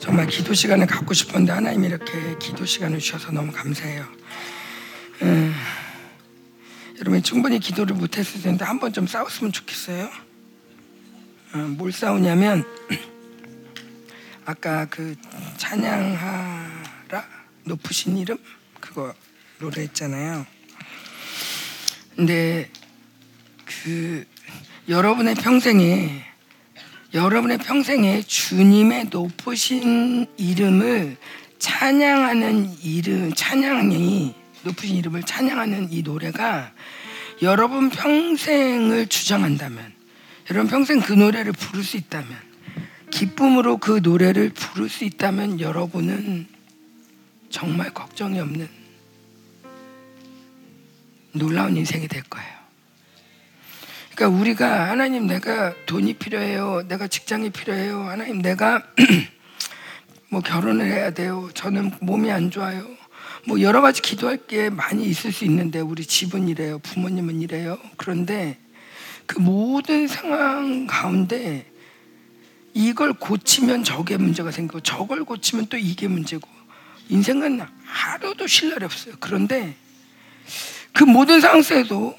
정말 기도 시간을 갖고 싶었는데 하나님이 이렇게 기도 시간을 주셔서 너무 감사해요. 음, 여러분 충분히 기도를 못했을 텐데 한 번 좀 싸웠으면 좋겠어요. 어, 뭘 싸우냐면 아까 그 찬양하라 높으신 이름 그거 노래했잖아요. 근데 그 여러분의 평생에 여러분의 평생에 주님의 높으신 이름을 찬양하는 이름 찬양이 높으신 이름을 찬양하는 이 노래가 여러분 평생을 주장한다면 여러분 평생 그 노래를 부를 수 있다면 기쁨으로 그 노래를 부를 수 있다면 여러분은 정말 걱정이 없는 놀라운 인생이 될 거예요. 그러니까 우리가 하나님 내가 돈이 필요해요. 내가 직장이 필요해요. 하나님 내가 뭐 결혼을 해야 돼요. 저는 몸이 안 좋아요. 뭐 여러 가지 기도할 게 많이 있을 수 있는데 우리 집은 이래요. 부모님은 이래요. 그런데 그 모든 상황 가운데 이걸 고치면 저게 문제가 생기고 저걸 고치면 또 이게 문제고 인생은 하루도 쉴 날이 없어요. 그런데 그 모든 상황 속에도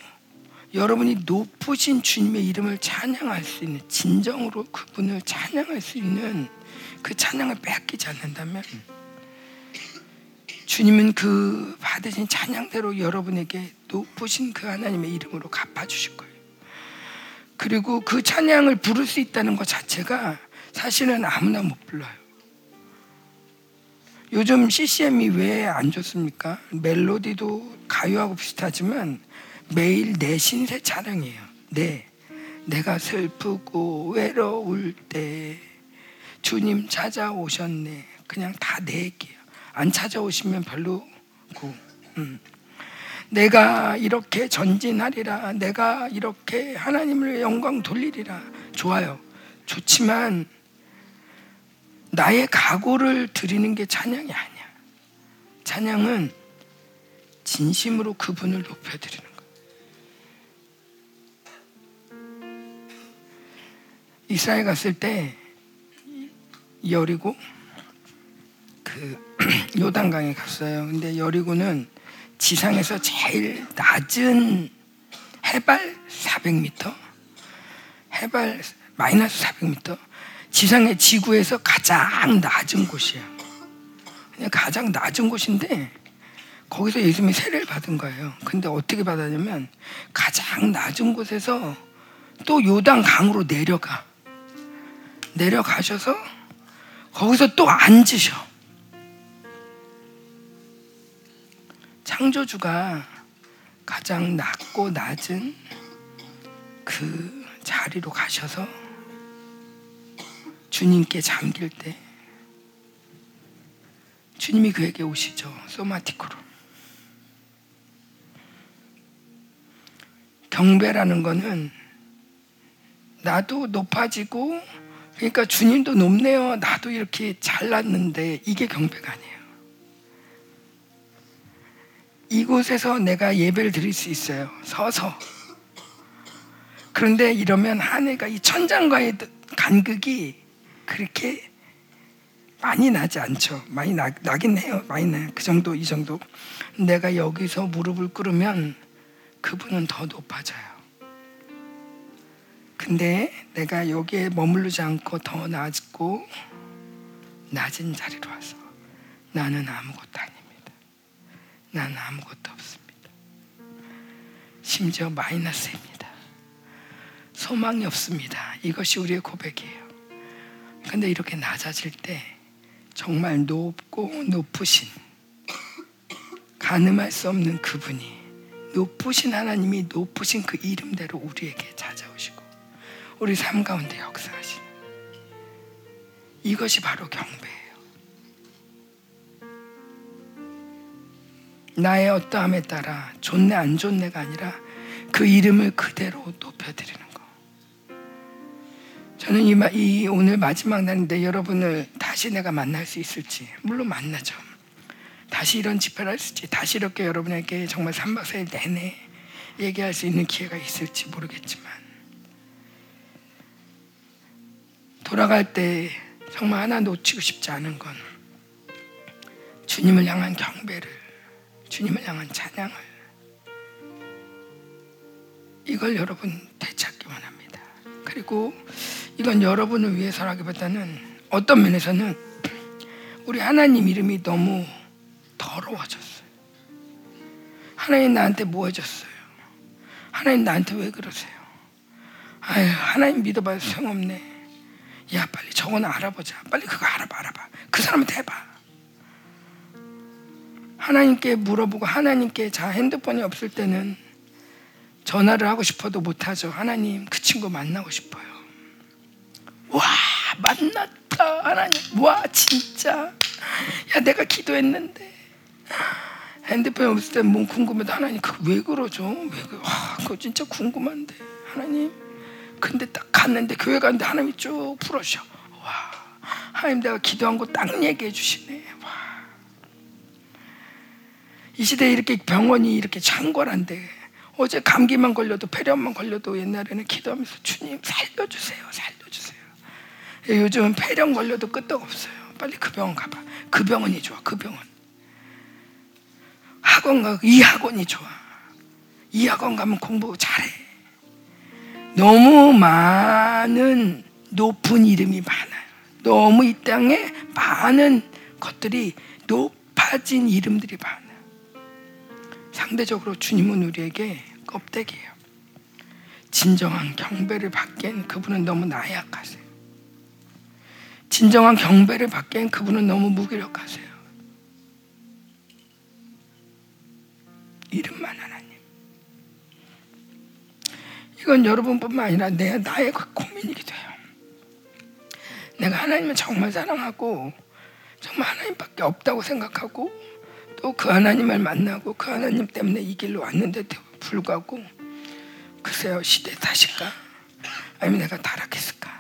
여러분이 높으신 주님의 이름을 찬양할 수 있는 진정으로 그분을 찬양할 수 있는 그 찬양을 빼앗기지 않는다면 주님은 그 받으신 찬양대로 여러분에게 높으신 그 하나님의 이름으로 갚아주실 거예요. 그리고 그 찬양을 부를 수 있다는 것 자체가 사실은 아무나 못 불러요. 요즘 CCM이 왜 안 좋습니까? 멜로디도 가요하고 비슷하지만 매일 내 신세 찬양이에요. 네. 내가 슬프고 외로울 때 주님 찾아오셨네. 그냥 다 내 얘기예요. 안 찾아오시면 별로고. 음. 내가 이렇게 전진하리라. 내가 이렇게 하나님을 영광 돌리리라. 좋아요. 좋지만 나의 각오를 드리는 게 찬양이 아니야. 찬양은 진심으로 그분을 높여드리는 이스라엘 갔을 때 여리고 그 요단강에 갔어요. 근데 여리고는 지상에서 제일 낮은 해발 400m, 해발 마이너스 400m, 지상의 지구에서 가장 낮은 곳이야. 가장 낮은 곳인데 거기서 예수님이 세례를 받은 거예요. 근데 어떻게 받았냐면 가장 낮은 곳에서 또 요단 강으로 내려가. 내려가셔서 거기서 또 앉으셔. 창조주가 가장 낮고 낮은 그 자리로 가셔서 주님께 잠길 때 주님이 그에게 오시죠. 소마티코로. 경배라는 거는 나도 높아지고 그러니까 주님도 높네요. 나도 이렇게 잘났는데 이게 경배가 아니에요. 이곳에서 내가 예배를 드릴 수 있어요. 서서. 그런데 이러면 한 해가 이 천장과의 간극이 그렇게 많이 나지 않죠. 많이 나, 나긴 해요. 많이 나요. 그 정도, 이 정도. 내가 여기서 무릎을 꿇으면 그분은 더 높아져요. 근데 내가 여기에 머무르지 않고 더 낮고 낮은 자리로 와서 나는 아무것도 아닙니다. 나는 아무것도 없습니다. 심지어 마이너스입니다. 소망이 없습니다. 이것이 우리의 고백이에요. 근데 이렇게 낮아질 때 정말 높고 높으신 가늠할 수 없는 그분이 높으신 하나님이 높으신 그 이름대로 우리에게 찾아오시고 우리 삶 가운데 역사하시는 이것이 바로 경배예요. 나의 어떠함에 따라 좋네 안 좋네가 아니라 그 이름을 그대로 높여드리는 거. 저는 이, 이 오늘 마지막 날인데 여러분을 다시 내가 만날 수 있을지 물론 만나죠. 다시 이런 집회를 할지 다시 이렇게 여러분에게 정말 3박 4일 내내 얘기할 수 있는 기회가 있을지 모르겠지만 돌아갈 때 정말 하나 놓치고 싶지 않은 건 주님을 향한 경배를, 주님을 향한 찬양을 이걸 여러분 되찾기 원합니다. 그리고 이건 여러분을 위해서라기보다는 어떤 면에서는 우리 하나님 이름이 너무 더러워졌어요. 하나님 나한테 뭐 해줬어요? 하나님 나한테 왜 그러세요? 아유, 하나님 믿어봐도 소용없네. 야, 빨리 저거는 알아보자. 빨리 그거 알아봐, 알아봐. 그 사람한테 해봐. 하나님께 물어보고 하나님께 자 핸드폰이 없을 때는 전화를 하고 싶어도 못하죠. 하나님 그 친구 만나고 싶어요. 와 만났다 하나님 와 진짜 야 내가 기도했는데 핸드폰 없을 때뭐 궁금해도 하나님 그 왜 그러죠? 왜 그? 와 그거 진짜 궁금한데 하나님 근데 딱 갔는데 교회 갔는데 하나님이 쭉 풀어주셔. 와 하나님 내가 기도한 거 딱 얘기해 주시네. 와. 이 시대에 이렇게 병원이 이렇게 창궐한데 어제 감기만 걸려도 폐렴만 걸려도 옛날에는 기도하면서 주님 살려주세요 살려주세요 요즘은 폐렴 걸려도 끄떡 없어요 빨리 그 병원 가봐 그 병원이 좋아 그 병원 학원 가, 이 학원이 좋아 이 학원 가면 공부 잘해 너무 많은 높은 이름이 많아요 너무 이 땅에 많은 것들이 높아진 이름들이 많아요 상대적으로 주님은 우리에게 껍데기예요. 진정한 경배를 받기엔 그분은 너무 나약하세요. 진정한 경배를 받기엔 그분은 너무 무기력하세요. 이름만 하나님. 이건 여러분뿐만 아니라 내 나의 그 고민이기도 해요. 내가 하나님을 정말 사랑하고 정말 하나님밖에 없다고 생각하고 또 그 하나님을 만나고 그 하나님 때문에 이 길로 왔는데도 불구하고 글쎄요 시대 탓일까? 아니면 내가 타락했을까?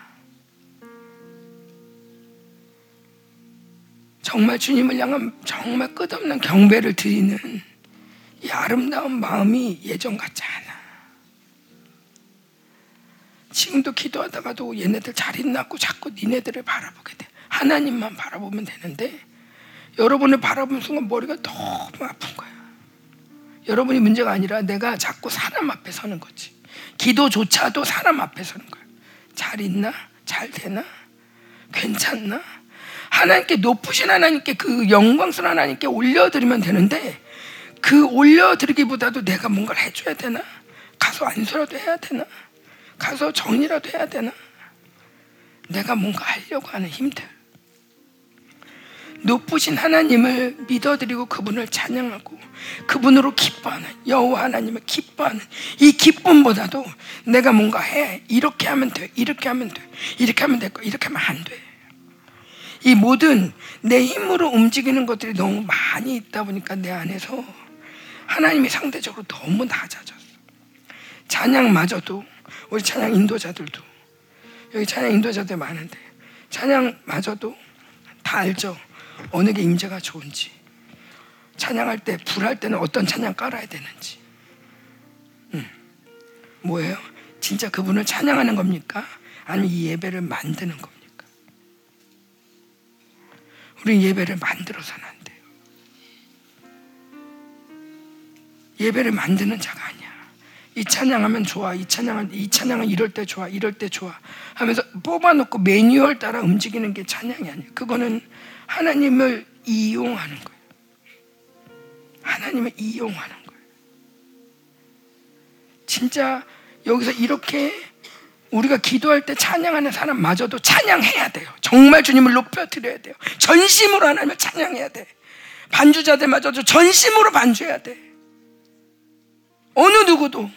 정말 주님을 향한 정말 끝없는 경배를 드리는 이 아름다운 마음이 예전 같지 않아. 지금도 기도하다가도 얘네들 잘 있나고 자꾸 니네들을 바라보게 돼. 하나님만 바라보면 되는데 여러분을 바라보는 순간 머리가 너무 아픈 거야. 여러분이 문제가 아니라 내가 자꾸 사람 앞에 서는 거지. 기도조차도 사람 앞에 서는 거야. 잘 있나? 잘 되나? 괜찮나? 하나님께 높으신 하나님께 그 영광스러운 하나님께 올려드리면 되는데 그 올려드리기보다도 내가 뭔가를 해줘야 되나? 가서 안수라도 해야 되나? 가서 정리라도 해야 되나? 내가 뭔가 하려고 하는 힘들. 높으신 하나님을 믿어드리고 그분을 찬양하고 그분으로 기뻐하는 여호와 하나님을 기뻐하는 이 기쁨보다도 내가 뭔가 해 이렇게 하면 돼 이렇게 하면 돼 이렇게 하면 될거 이렇게 하면 안 돼. 이 모든 내 힘으로 움직이는 것들이 너무 많이 있다 보니까 내 안에서 하나님이 상대적으로 너무 낮아졌어. 찬양마저도 우리 찬양 인도자들도 여기 찬양 인도자들 많은데 찬양마저도 다 알죠. 어느 게 임재가 좋은지 찬양할 때 불할 때는 어떤 찬양 깔아야 되는지 음. 뭐예요? 진짜 그분을 찬양하는 겁니까? 아니면 이 예배를 만드는 겁니까? 우리 예배를 만들어서는 안 돼요. 예배를 만드는 자가 아니야. 이 찬양하면 좋아. 이 찬양은 이 찬양은 이럴 때 좋아. 이럴 때 좋아. 하면서 뽑아놓고 매뉴얼 따라 움직이는 게 찬양이 아니야. 그거는 하나님을 이용하는 거예요. 하나님을 이용하는 거예요. 진짜 여기서 이렇게 우리가 기도할 때 찬양하는 사람마저도 찬양해야 돼요. 정말 주님을 높여드려야 돼요. 전심으로 하나님을 찬양해야 돼. 반주자들마저도 전심으로 반주해야 돼. 어느 누구도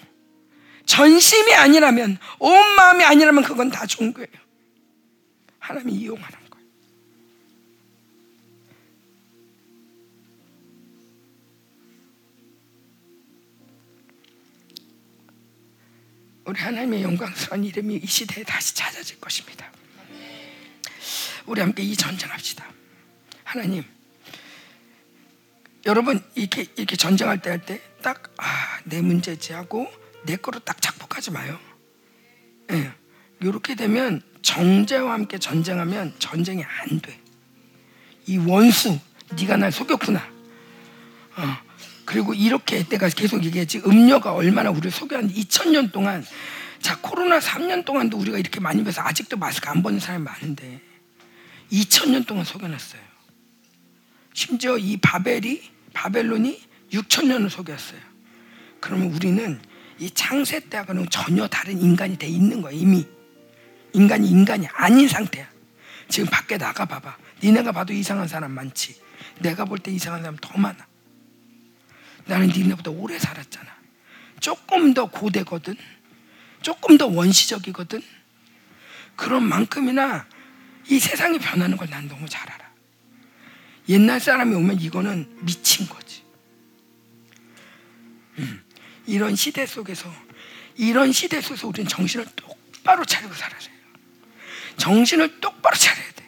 전심이 아니라면 온 마음이 아니라면 그건 다 종교예요. 하나님이 이용하는 우리 하나님의 영광스러운 이름이 이 시대에 다시 찾아질 것입니다. 우리 함께 이 전쟁합시다. 하나님, 여러분 이렇게 이렇게 전쟁할 때 할 때딱 아, 내 문제지 하고 내 거로 딱 착복하지 마요. 예. 이렇게 되면 정제와 함께 전쟁하면 전쟁이 안 돼. 이 원수, 네가 날 속였구나. 어. 그리고 이렇게 내가 계속 얘기했지 음료가 얼마나 우리를 속였는지 2000년 동안 자 코로나 3년 동안도 우리가 이렇게 많이 배서 아직도 마스크 안 벗는 사람이 많은데 2000년 동안 속여놨어요. 심지어 이 바벨이 바벨론이 6천년을 속였어요. 그러면 우리는 이 창세 때하고는 전혀 다른 인간이 돼 있는 거야 이미 인간이 인간이 아닌 상태야. 지금 밖에 나가 봐봐. 니네가 봐도 이상한 사람 많지. 내가 볼 때 이상한 사람 더 많아. 나는 니네보다 오래 살았잖아. 조금 더 고대거든. 조금 더 원시적이거든. 그런 만큼이나 이 세상이 변하는 걸 난 너무 잘 알아. 옛날 사람이 오면 이거는 미친 거지. 음, 이런 시대 속에서 이런 시대 속에서 우리는 정신을 똑바로 차리고 살아야 돼요. 정신을 똑바로 차려야 돼.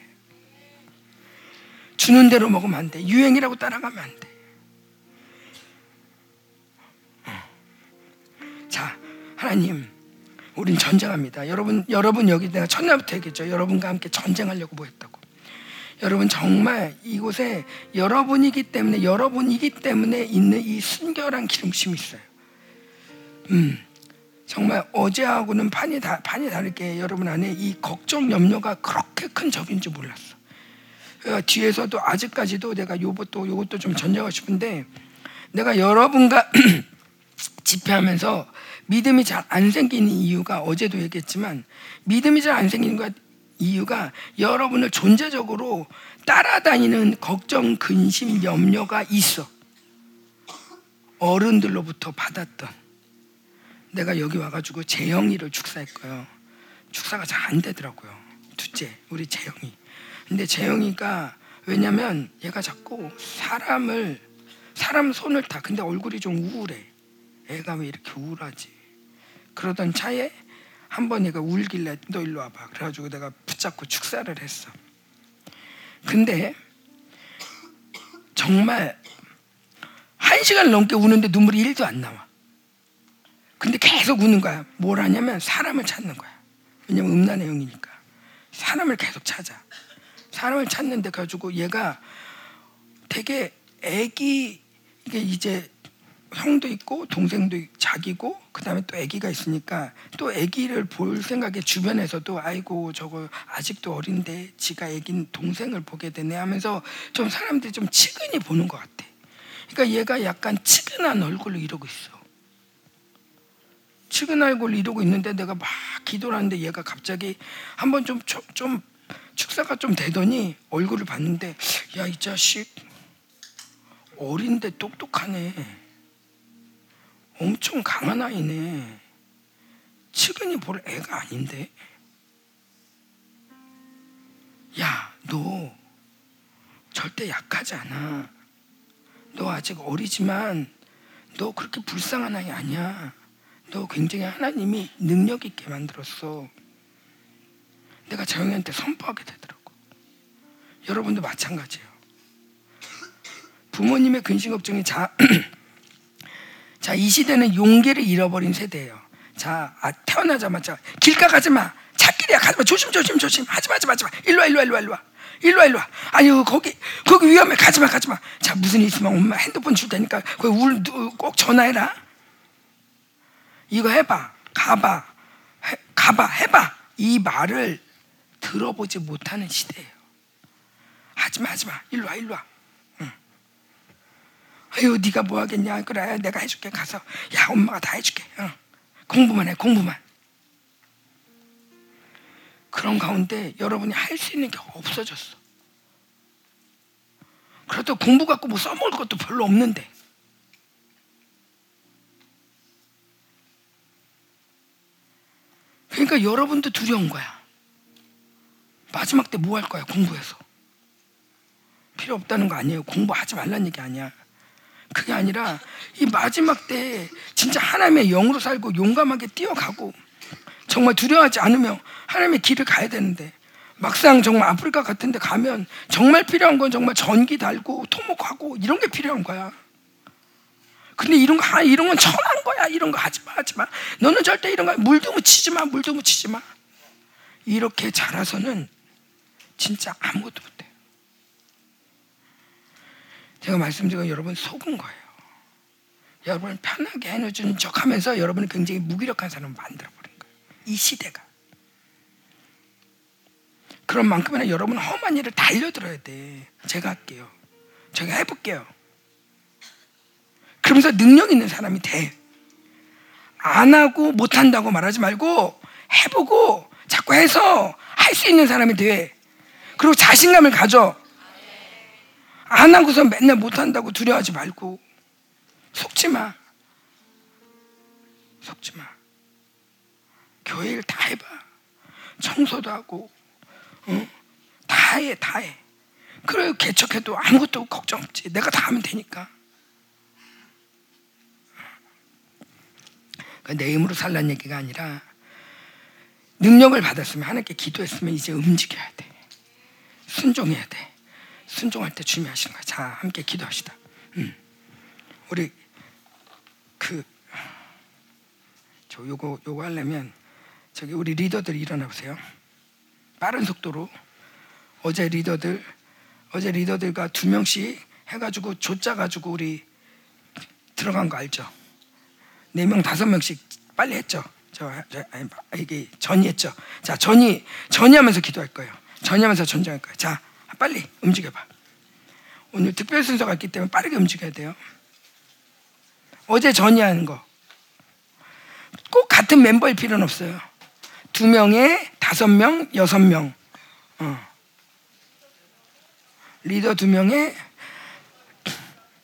주는 대로 먹으면 안 돼. 유행이라고 따라가면 안 돼. 어. 자, 하나님, 우린 전쟁합니다. 여러분, 여러분 여기 내가 첫날부터 얘기했죠. 여러분과 함께 전쟁하려고 뭐 했다고. 여러분 정말 이곳에 여러분이기 때문에 여러분이기 때문에 있는 이 순결한 기름심이 있어요. 음, 정말 어제하고는 판이 다 판이 다르게 여러분 안에 이 걱정 염려가 그렇게 큰 적인지 몰랐어. 그러니까 뒤에서도 아직까지도 내가 요것도 요것도 좀 전쟁하고 싶은데 내가 여러분과 집회하면서 믿음이 잘 안 생기는 이유가 어제도 얘기했지만 믿음이 잘 안 생기는 것 이유가 여러분을 존재적으로 따라다니는 걱정, 근심, 염려가 있어. 어른들로부터 받았던. 내가 여기 와가지고 재영이를 축사했고요. 축사가 잘 안 되더라고요. 둘째, 우리 재영이. 근데 재영이가 왜냐면 얘가 자꾸 사람을 사람 손을 타. 근데 얼굴이 좀 우울해. 애가 왜 이렇게 우울하지? 그러던 차에 한 번 얘가 울길래 너 일로 와봐. 그래가지고 내가 붙잡고 축사를 했어. 근데 정말 한 시간 넘게 우는데 눈물이 1도 안 나와. 근데 계속 우는 거야. 뭘 하냐면 사람을 찾는 거야. 왜냐면 음란의 영이니까. 사람을 계속 찾아. 사람을 찾는데 가지고 얘가 되게 애기 이게 이제 형도 있고 동생도 자기고 그다음에 또 아기가 있으니까 또 아기를 볼 생각에 주변에서도 아이고 저거 아직도 어린데 지가 아긴 동생을 보게 되네 하면서 좀 사람들이 좀 치근히 보는 것 같아. 그러니까 얘가 약간 치근한 얼굴로 이러고 있어. 치근 얼굴 이러고 있는데 내가 막 기도를 하는데 얘가 갑자기 한번 좀, 좀, 좀 축사가 좀 되더니 얼굴을 봤는데 야 이 자식 어린데 똑똑하네. 엄청 강한 아이네. 측은히 볼 애가 아닌데. 야, 너 절대 약하지 않아. 너 아직 어리지만 너 그렇게 불쌍한 아이 아니야. 너 굉장히 하나님이 능력 있게 만들었어. 내가 정영이한테 선포하게 되더라고. 여러분도 마찬가지예요. 부모님의 근심 걱정이 자, 자, 이 시대는 용기를 잃어버린 세대예요. 자, 아, 태어나자마자 길가 가지 마. 찾길이야. 가지 마. 조심, 조심, 조심. 하지 마, 하지 마, 하지 마. 일로 와, 일로 와, 일로 와, 일로 와. 일로 와, 일로 와. 아유, 거기, 거기 위험해. 가지 마, 가지 마. 자, 무슨 일 있으면 엄마 핸드폰 줄 테니까 거기 울, 꼭 전화해라. 이거 해봐. 가봐. 해, 가봐. 해봐. 이 말을 들어보지 못하는 시대예요. 하지 마, 하지 마. 일로 와, 일로 와. 아유 네가 뭐 하겠냐 그래 내가 해줄게 가서 야 엄마가 다 해줄게 어. 공부만 해 공부만 그런 가운데 여러분이 할 수 있는 게 없어졌어 그래도 공부 갖고 뭐 써먹을 것도 별로 없는데 그러니까 여러분도 두려운 거야. 마지막 때 뭐 할 거야 공부해서? 필요 없다는 거 아니에요. 공부하지 말라는 얘기 아니야. 그게 아니라 이 마지막 때 진짜 하나님의 영으로 살고 용감하게 뛰어가고 정말 두려워하지 않으며 하나님의 길을 가야 되는데 막상 정말 아프리카 같은 데 가면 정말 필요한 건 정말 전기 달고 토목하고 이런 게 필요한 거야. 근데 이런 거 이런 건 천한 거야. 이런 거 하지 마, 하지 마. 너는 절대 이런 거 물도 묻히지 마, 물도 묻히지 마. 이렇게 자라서는 진짜 아무것도 못해요. 제가 말씀드린 여러분 속은 거예요. 여러분을 편하게 해주는 척 하면서 여러분을 굉장히 무기력한 사람을 만들어 버린 거예요. 이 시대가. 그런 만큼이나 여러분 험한 일을 달려들어야 돼. 제가 할게요. 제가 해볼게요. 그러면서 능력 있는 사람이 돼. 안 하고 못 한다고 말하지 말고 해보고 자꾸 해서 할 수 있는 사람이 돼. 그리고 자신감을 가져. 안 하고서 맨날 못 한다고 두려워하지 말고 속지 마. 속지 마. 교회 일다 해봐. 청소도 하고, 응? 다 해, 다 해. 그래 개척해도 아무것도 걱정 없지. 내가 다 하면 되니까. 그러니까 내 힘으로 살란 얘기가 아니라 능력을 받았으면 하나님께 기도했으면 이제 움직여야 돼. 순종해야 돼. 순종할 때 주님이 하시는 거야. 자, 함께 기도합시다. 음. 우리 그 저 요거 요거 하려면 저기 우리 리더들 일어나 보세요. 빠른 속도로 어제 리더들 어제 리더들과 두 명씩 해가지고 조짜 가지고 우리 들어간 거 알죠? 네 명 다섯 명씩 빨리 했죠. 저, 저 아니, 이게 전이했죠. 자 전이 전이하면서 기도할 거예요. 전이하면서 전쟁할 거예요. 자 빨리 움직여봐. 오늘 특별 순서가 있기 때문에 빠르게 움직여야 돼요. 어제 전이하는 거. 꼭 같은 멤버일 필요는 없어요. 두 명에 다섯 명, 여섯 명. 어. 리더 두 명에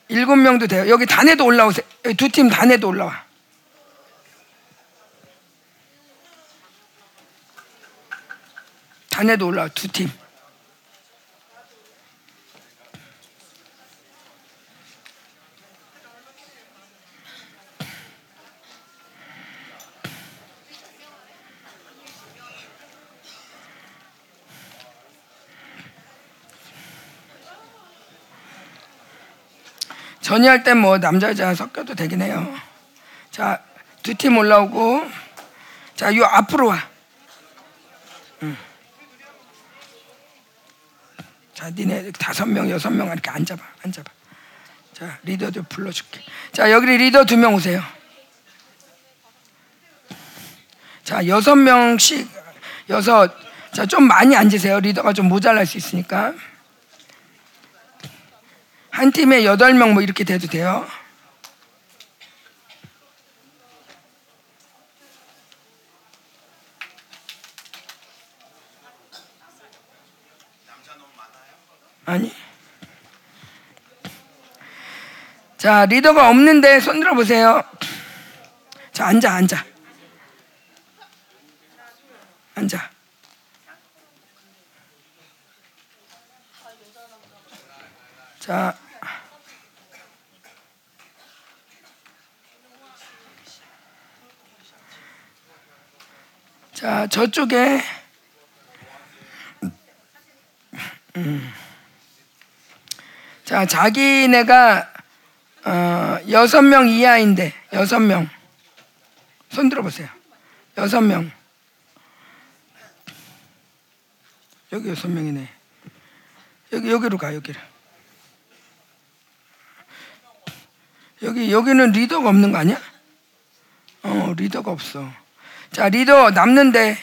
일곱 명도 돼요. 여기 단에도 올라오세요. 두 팀 단에도 올라와. 단에도 올라와 두 팀. 전이할 때 뭐 남자 여자 섞여도 되긴 해요. 자, 두 팀 올라오고 자, 요 앞으로 와. 응. 자, 니네 다섯 명, 여섯 명 이렇게 앉아봐, 앉아봐. 자, 리더들 불러줄게. 자, 여기 리더 두 명 오세요. 자, 여섯 명씩 여섯. 자, 좀 많이 앉으세요. 리더가 좀 모자랄 수 있으니까. 한 팀에 여덟 명 뭐 이렇게 돼도 돼요. 자, 리더가 없는데 손 들어 보세요. 자, 앉아, 앉아. 앉아. 자. 자, 저쪽에 음. 자, 자기네가 어, 여섯 명 이하인데 여섯 명. 손 들어보세요. 여섯 명. 여기 여섯 명이네. 여기 여기로 가 여기를. 여기 여기는 리더가 없는 거 아니야? 어 리더가 없어. 자 리더 남는데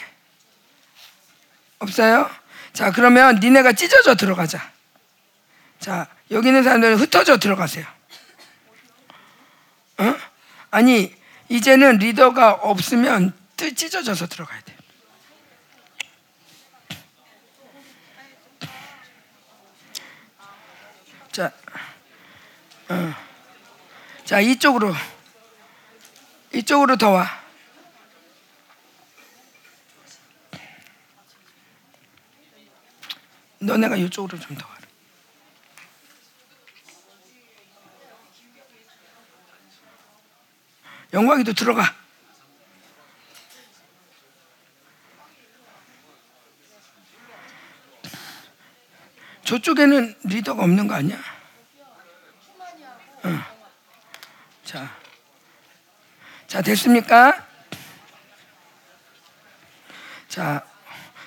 없어요? 자 그러면 니네가 찢어져 들어가자. 자 여기 있는 사람들은 흩어져 들어가세요. 어? 아니 이제는 리더가 없으면 찢어져서 들어가야 돼. 자, 어. 자 이쪽으로 이쪽으로 더 와. 너네가 이쪽으로 좀 더 와. 영광이도 들어가. 저쪽에는 리더가 없는 거 아니야? 응. 자, 자 됐습니까? 자,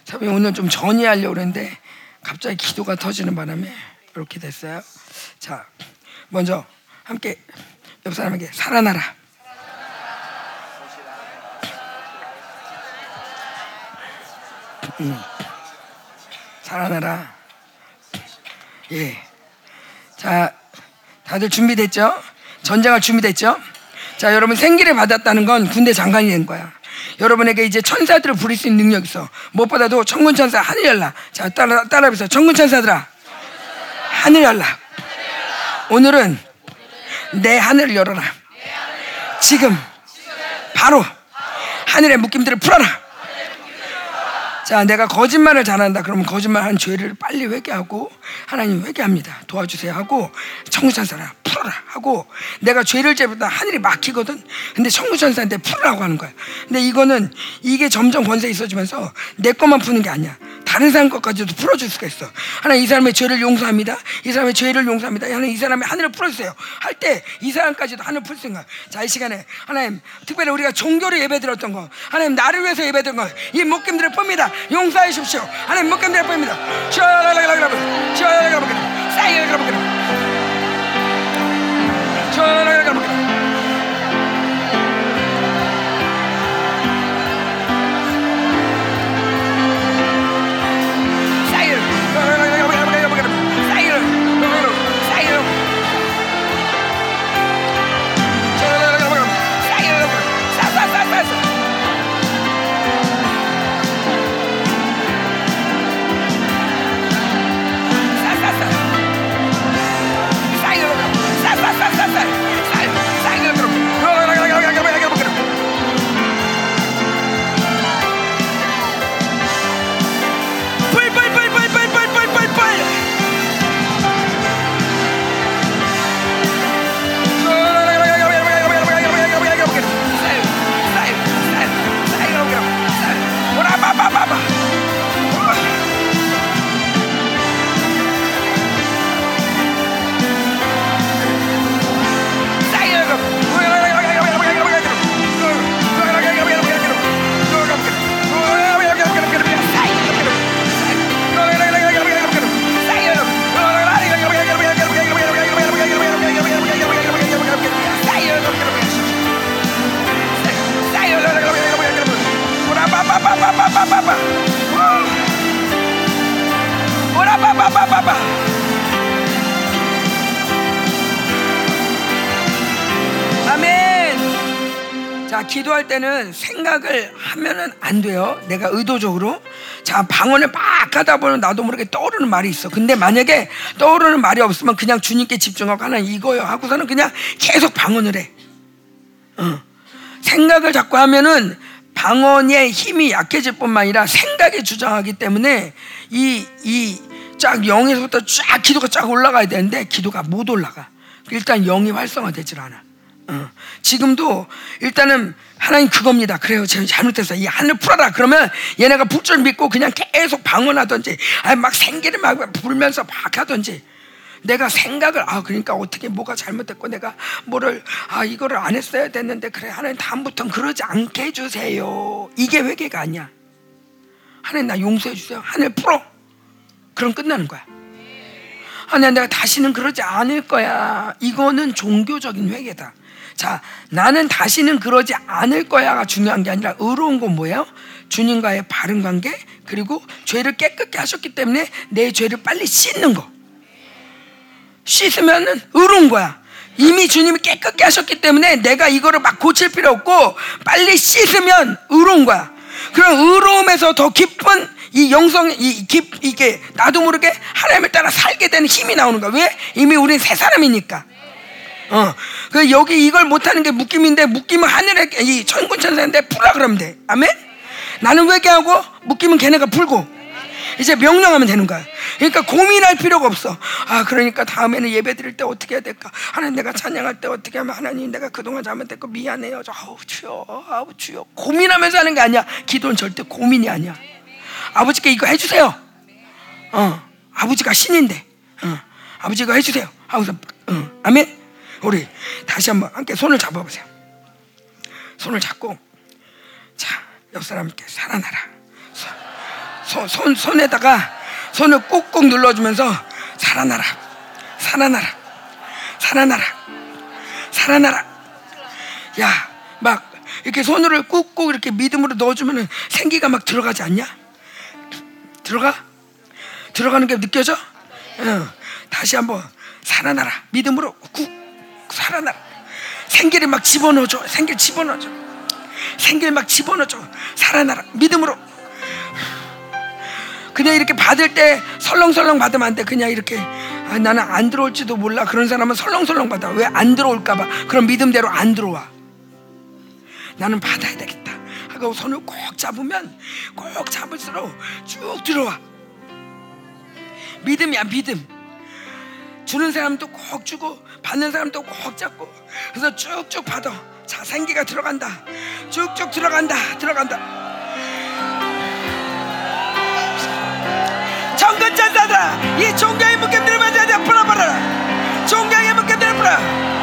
자 처음에 오늘 좀 전이하려고 그랬는데 갑자기 기도가 터지는 바람에 이렇게 됐어요. 자, 먼저 함께 옆 사람에게 살아나라. 음. 살아나라. 예. 자, 다들 준비됐죠? 전쟁할 준비됐죠? 자, 여러분 생기를 받았다는 건 군대 장관이 된 거야. 여러분에게 이제 천사들을 부릴 수 있는 능력이 있어. 무엇보다도 천군 천사 하늘 열라. 자, 따라 따라해보세요. 천군 천사들아, 하늘 열라. 오늘은 내 하늘을 열어라. 지금 바로 하늘의 묶임들을 풀어라. 자, 내가 거짓말을 잘한다. 그러면 거짓말한 죄를 빨리 회개하고 하나님 회개합니다. 도와주세요 하고 청구천사라 풀어라 하고 내가 죄를 죄보다 하늘이 막히거든. 근데 청구천사한테 풀으라고 하는 거야. 근데 이거는 이게 점점 권세 있어지면서 내 것만 푸는 게 아니야. 다른 사람 것까지도 풀어줄 수가 있어. 하나님 이 사람의 죄를 용서합니다. 이 사람의 죄를 용서합니다. 하나님 이 사람의 하늘을 풀어주세요. 할 때 이 사람까지도 하늘 풀 생각. 자, 이 시간에 하나님 특별히 우리가 종교를 예배드렸던 거, 하나님 나를 위해서 예배드린 거, 이 목김들을 쁩니다. 용서해 주십시오. 하나님 못 견딜 뿐입니다. 시원하게 가보겠습니다. 시원하게 가보겠습니다. 싸이게 가보겠습니다. 시원하게 가보겠습니다. 때는 생각을 하면은 안 돼요. 내가 의도적으로. 자, 방언을 막 하다 보면 나도 모르게 떠오르는 말이 있어. 근데 만약에 떠오르는 말이 없으면 그냥 주님께 집중하고 하나님 이거요 하고서는 그냥 계속 방언을 해. 어. 생각을 자꾸 하면은 방언의 힘이 약해질 뿐만 아니라 생각에 주장하기 때문에 이, 이, 쫙 0에서부터 쫙 기도가 쫙 올라가야 되는데 기도가 못 올라가. 일단 영이 활성화되질 않아. 어. 지금도 일단은 하나님 그겁니다. 그래요. 제가 잘못했어요. 이 하늘 풀어라. 그러면 얘네가 불줄 믿고 그냥 계속 방언하든지, 아니 막 생기를 막 불면서 막 하든지. 내가 생각을 아 그러니까 어떻게 뭐가 잘못됐고 내가 뭐를 아 이거를 안 했어야 됐는데 그래 하나님 다음부터는 그러지 않게 해주세요. 이게 회개가 아니야. 하나님 나 용서해 주세요. 하늘 풀어. 그럼 끝나는 거야. 하나님 내가 다시는 그러지 않을 거야. 이거는 종교적인 회개다. 자, 나는 다시는 그러지 않을 거야가 중요한 게 아니라 의로운 건 뭐예요? 주님과의 바른 관계 그리고 죄를 깨끗게 하셨기 때문에 내 죄를 빨리 씻는 거. 씻으면은 의로운 거야. 이미 주님이 깨끗게 하셨기 때문에 내가 이거를 막 고칠 필요 없고 빨리 씻으면 의로운 거야. 그런 의로움에서 더 깊은 이 영성, 이 깊, 이게 나도 모르게 하나님을 따라 살게 되는 힘이 나오는 거야. 왜? 이미 우리는 새 사람이니까. 어. 그 여기 이걸 못하는 게 묶임인데 묶임은 하늘에 이 천군 천사인데 풀라 그러면 돼. 아멘? 나는 회개하고 묶임은 걔네가 풀고 이제 명령하면 되는 거야. 그러니까 고민할 필요가 없어. 아, 그러니까 다음에는 예배 드릴 때 어떻게 해야 될까? 하나님 내가 찬양할 때 어떻게 하면 하나님 내가 그동안 잘못했고 미안해요. 저, 아우, 주여, 아우, 주여. 고민하면서 하는 게 아니야. 기도는 절대 고민이 아니야. 아버지께 이거 해주세요. 어, 아버지가 신인데, 어, 아버지가 해주세요. 하고서, 어, 아멘. 우리 다시 한번 함께 손을 잡아보세요. 손을 잡고, 자, 옆 사람께 살아나라. 손, 손 손에다가 손을 꾹꾹 눌러주면서 살아나라, 살아나라, 살아나라, 살아나라. 야, 막 이렇게 손으로 꾹꾹 이렇게 믿음으로 넣어주면 생기가 막 들어가지 않냐? 들어가? 들어가는 게 느껴져? 응. 다시 한번 살아나라. 믿음으로 꾹 살아나라. 생기를 막 집어넣어줘. 생기를 집어넣어줘. 생기를 막 집어넣어줘. 살아나라. 믿음으로. 그냥 이렇게 받을 때 설렁설렁 받으면 안 돼. 그냥 이렇게 아, 나는 안 들어올지도 몰라. 그런 사람은 설렁설렁 받아. 왜 안 들어올까봐. 그런 믿음대로 안 들어와. 나는 받아야 되겠다. 하고 손을 꼭 잡으면 꼭 잡을수록 쭉 들어와. 믿음이야, 믿음. 주는 사람도 꼭 주고 받는 사람도 꼭 잡고 그래서 쭉쭉 받아. 자, 생기가 들어간다. 쭉쭉 들어간다. 들어간다. 정근전사다. 이 종교의 묶임들을 맞아야 풀어버려라. 종교의 묶임들을 풀어.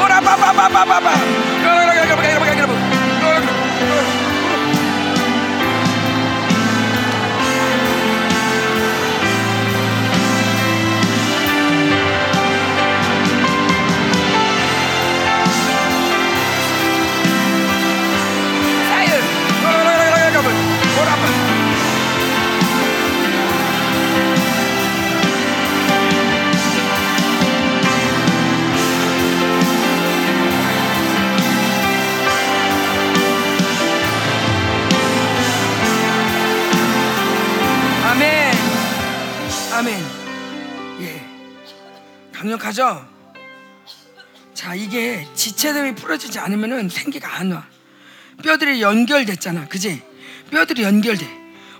Ora ba ba ba ba ba ba. 강력하죠? 자, 이게 지체됨이 풀어지지 않으면 생기가 안 와. 뼈들이 연결됐잖아. 그지? 뼈들이 연결돼.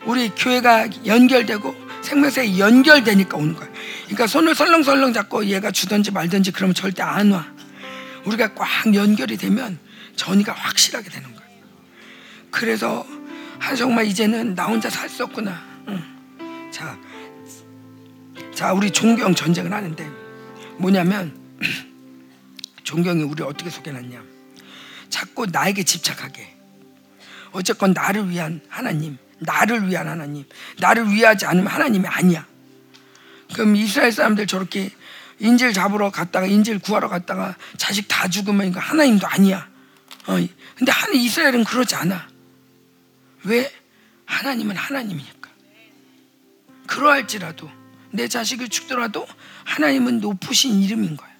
우리 교회가 연결되고 생명사에 연결되니까 오는 거야. 그러니까 손을 설렁설렁 잡고 얘가 주든지 말든지 그러면 절대 안 와. 우리가 꽉 연결이 되면 전이가 확실하게 되는 거야. 그래서 아, 정말 이제는 나 혼자 살 수 없구나. 응. 자, 자, 우리 종경 전쟁을 하는데 뭐냐면 종경이 우리 어떻게 소개놨냐? 자꾸 나에게 집착하게. 어쨌건 나를 위한 하나님, 나를 위한 하나님, 나를 위하지 않으면 하나님이 아니야. 그럼 이스라엘 사람들 저렇게 인질 잡으러 갔다가 인질 구하러 갔다가 자식 다 죽으면 이거 하나님도 아니야. 어, 근데 하나 이스라엘은 그러지 않아. 왜? 하나님은 하나님이니까. 그러할지라도 내 자식을 죽더라도 하나님은 높으신 이름인 거예요.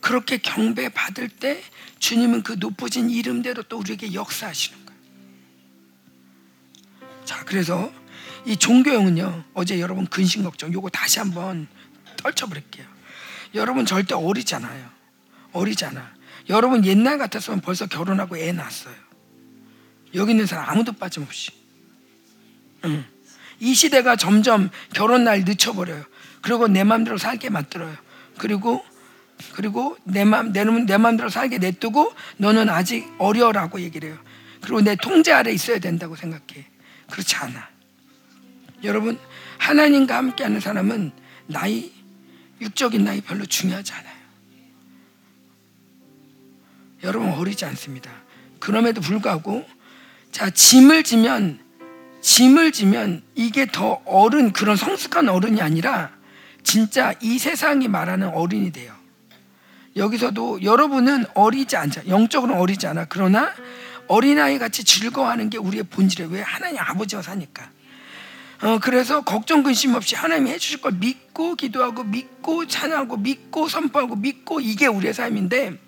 그렇게 경배 받을 때 주님은 그 높으신 이름대로 또 우리에게 역사하시는 거예요. 자, 그래서 이 종교형은요, 어제 여러분 근심 걱정, 요거 다시 한번 떨쳐버릴게요. 여러분 절대 어리잖아요. 어리잖아. 여러분 옛날 같았으면 벌써 결혼하고 애 낳았어요. 여기 있는 사람 아무도 빠짐없이. 응. 이 시대가 점점 결혼 날 늦춰버려요. 그리고 내 마음대로 살게 만들어요. 그리고 그리고 내 마음 내, 내 마음대로 살게 냅두고 너는 아직 어려라고 얘기를 해요. 그리고 내 통제 아래 있어야 된다고 생각해. 그렇지 않아. 여러분 하나님과 함께하는 사람은 나이 육적인 나이 별로 중요하지 않아요. 여러분 어리지 않습니다. 그럼에도 불구하고 자 짐을 지면 짐을 지면 이게 더 어른 그런 성숙한 어른이 아니라 진짜 이 세상이 말하는 어른이 돼요. 여기서도 여러분은 어리지 않자. 영적으로 어리지 않아. 그러나 어린아이 같이 즐거워하는 게 우리의 본질이에요. 왜? 하나님 아버지와 사니까. 어, 그래서 걱정 근심 없이 하나님이 해주실 걸 믿고 기도하고 믿고 찬양하고 믿고 선포하고 믿고 이게 우리의 삶인데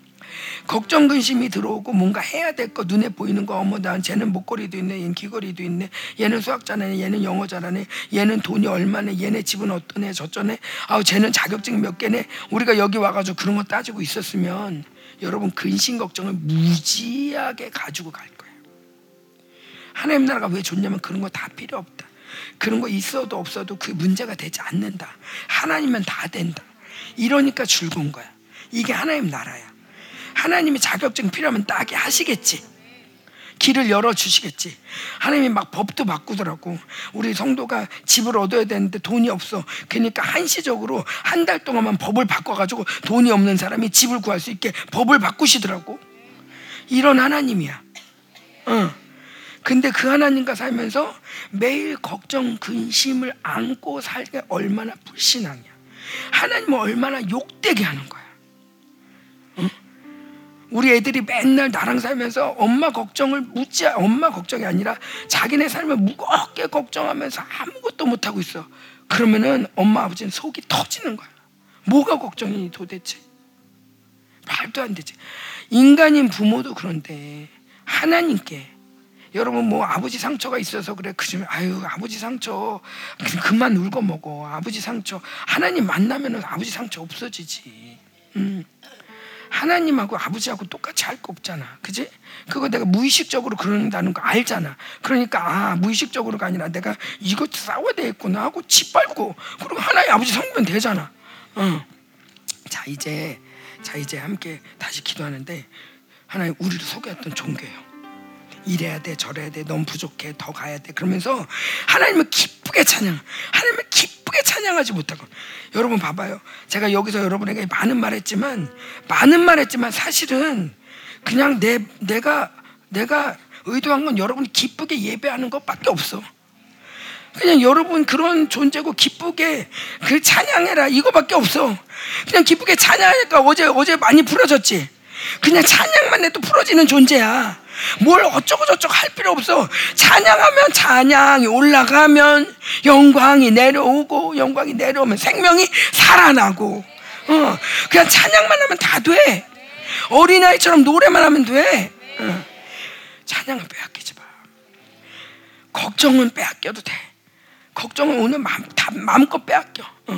걱정 근심이 들어오고 뭔가 해야 될 거 눈에 보이는 거 어머 난 쟤는 목걸이도 있네 얘는 귀걸이도 있네 얘는 수학 잘하네 얘는 영어 잘하네 얘는 돈이 얼마네 얘네 집은 어떠네 저쩌네 아우 쟤는 자격증 몇 개네. 우리가 여기 와가지고 그런 거 따지고 있었으면 여러분 근심 걱정을 무지하게 가지고 갈 거예요. 하나님 나라가 왜 좋냐면 그런 거 다 필요 없다. 그런 거 있어도 없어도 그 문제가 되지 않는다. 하나님은 다 된다. 이러니까 즐거운 거야. 이게 하나님 나라야 하나님이 자격증 필요하면 따게 하시겠지. 길을 열어주시겠지. 하나님이 막 법도 바꾸더라고. 우리 성도가 집을 얻어야 되는데 돈이 없어. 그러니까 한시적으로 한 달 동안만 법을 바꿔가지고 돈이 없는 사람이 집을 구할 수 있게 법을 바꾸시더라고. 이런 하나님이야. 어. 근데 그 하나님과 살면서 매일 걱정, 근심을 안고 살게 얼마나 불신앙이야. 하나님은 얼마나 욕되게 하는 거야. 우리 애들이 맨날 나랑 살면서 엄마 걱정을 묻지 엄마 걱정이 아니라 자기네 삶을 무겁게 걱정하면서 아무것도 못 하고 있어. 그러면은 엄마 아버지는 속이 터지는 거야. 뭐가 걱정이 도대체? 말도 안 되지. 인간인 부모도 그런데 하나님께 여러분 뭐 아버지 상처가 있어서 그래 그러면 아유 아버지 상처 그만 울고 먹어 아버지 상처 하나님 만나면은 아버지 상처 없어지지. 음. 하나님하고 아버지하고 똑같이 할 거 없잖아. 그지? 그거 내가 무의식적으로 그런다는 거 알잖아. 그러니까, 아, 무의식적으로가 아니라 내가 이것 싸워야 되겠구나 하고 짓밟고, 그리고 하나의 아버지 성면 되잖아. 어. 자, 이제, 자, 이제 함께 다시 기도하는데, 하나님 우리를 속였던 종교예요. 이래야 돼, 저래야 돼, 너무 부족해, 더 가야 돼. 그러면서 하나님을 기쁘게 찬양, 하나님을 기쁘게 찬양하지 못하고. 여러분 봐봐요. 제가 여기서 여러분에게 많은 말했지만, 많은 말했지만 사실은 그냥 내 내가 내가 의도한 건 여러분 기쁘게 예배하는 것밖에 없어. 그냥 여러분 그런 존재고 기쁘게 그 찬양해라 이거밖에 없어. 그냥 기쁘게 찬양하니까 어제 어제 많이 풀어졌지. 그냥 찬양만 해도 풀어지는 존재야. 뭘 어쩌고 저쩌고 할 필요 없어. 찬양하면 찬양이 올라가면 영광이 내려오고 영광이 내려오면 생명이 살아나고. 어, 그냥 찬양만 하면 다 돼. 어린아이처럼 노래만 하면 돼. 어. 찬양은 빼앗기지 마. 걱정은 빼앗겨도 돼. 걱정은 오늘 마음, 다 마음껏 빼앗겨. 어.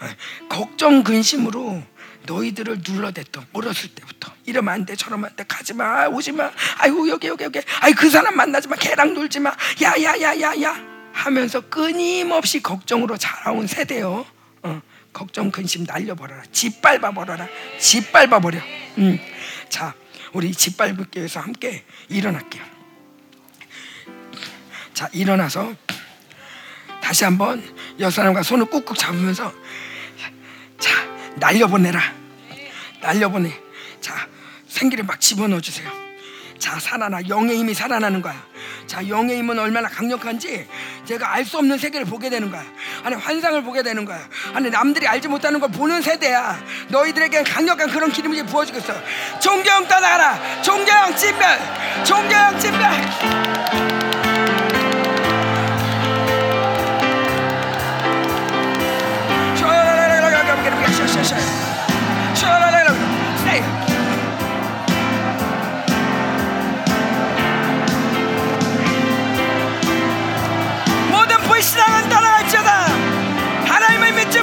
어. 걱정 근심으로 너희들을 눌러댔던 어렸을 때부터. 이러면 안 돼 저러면 안 돼. 가지 마 오지 마. 아이고 여기 여기 여기. 아이 그 사람 만나지 마. 걔랑 놀지 마. 야야야야야. 하면서 끊임없이 걱정으로 자라온 세대요. 어, 걱정 근심 날려버려라. 짓밟아 버려라. 짓밟아 버려. 음. 자 우리 짓밟기 위해서 함께 일어날게요. 자 일어나서 다시 한번 여사람과 손을 꾹꾹 잡으면서 자 날려보내라. 날려보내. 자, 생기를 막 집어넣어 주세요. 자, 살아나. 영의 힘이 살아나는 거야. 자, 영의 힘은 얼마나 강력한지 제가 알 수 없는 세계를 보게 되는 거야. 아니, 환상을 보게 되는 거야. 아니, 남들이 알지 못하는 걸 보는 세대야. 너희들에게 강력한 그런 기름이 부어주겠어. 존경 떠나가라. 존경 진멸. 존경 진멸. 모든 불신앙은 떠나갈지어다. 하나님을 믿지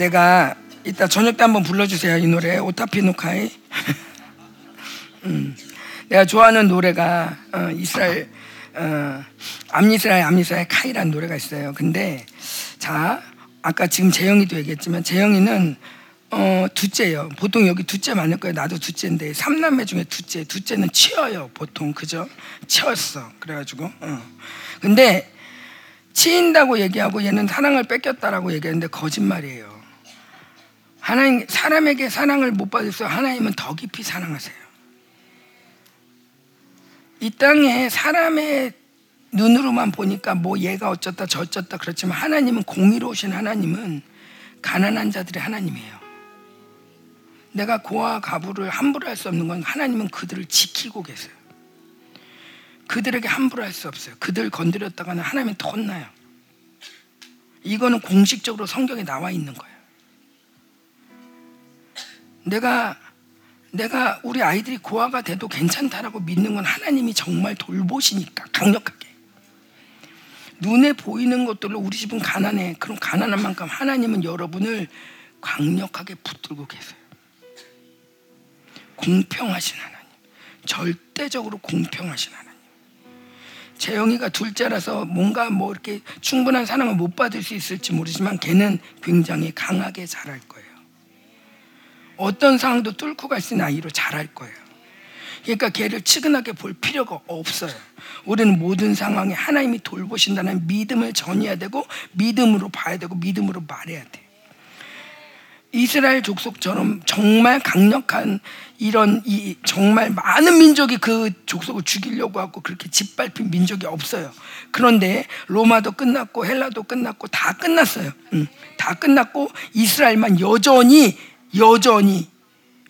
내가 이따 저녁 때 한번 불러주세요. 이 노래 오타피노카이. 음, 내가 좋아하는 노래가 어, 이스라엘 어, 암이스라엘 암이스라엘 카이라는 노래가 있어요. 근데 자 아까 지금 재영이도 얘기했지만 재영이는 어, 둘째예요. 보통 여기 둘째 많을 거예요. 나도 둘째인데 삼남매 중에 둘째. 둘째는 치어요. 보통 그죠? 치었어. 그래가지고. 어. 근데 치인다고 얘기하고 얘는 사랑을 뺏겼다라고 얘기하는데 거짓말이에요. 하나님 사람에게 사랑을 못 받았어요. 하나님은 더 깊이 사랑하세요. 이 땅에 사람의 눈으로만 보니까 뭐 얘가 어쩌다 저쩌다 그렇지만 하나님은 공의로우신 하나님은 가난한 자들의 하나님이에요. 내가 고아 가부를 함부로 할 수 없는 건 하나님은 그들을 지키고 계세요. 그들에게 함부로 할 수 없어요. 그들 건드렸다가는 하나님은 더 혼나요. 이거는 공식적으로 성경에 나와 있는 거예요. 내가 내가 우리 아이들이 고아가 돼도 괜찮다라고 믿는 건 하나님이 정말 돌보시니까 강력하게 눈에 보이는 것들로 우리 집은 가난해. 그럼 가난한 만큼 하나님은 여러분을 강력하게 붙들고 계세요. 공평하신 하나님, 절대적으로 공평하신 하나님. 재영이가 둘째라서 뭔가 뭐 이렇게 충분한 사랑을 못 받을 수 있을지 모르지만 걔는 굉장히 강하게 자랄 거예요. 어떤 상황도 뚫고 갈 수 있는 아이로 자랄 거예요. 그러니까 걔를 치근하게 볼 필요가 없어요. 우리는 모든 상황에 하나님이 돌보신다는 믿음을 전해야 되고 믿음으로 봐야 되고 믿음으로 말해야 돼. 이스라엘 족속처럼 정말 강력한 이런 이 정말 많은 민족이 그 족속을 죽이려고 하고 그렇게 짓밟힌 민족이 없어요. 그런데 로마도 끝났고 헬라도 끝났고 다 끝났어요. 응. 다 끝났고 이스라엘만 여전히 여전히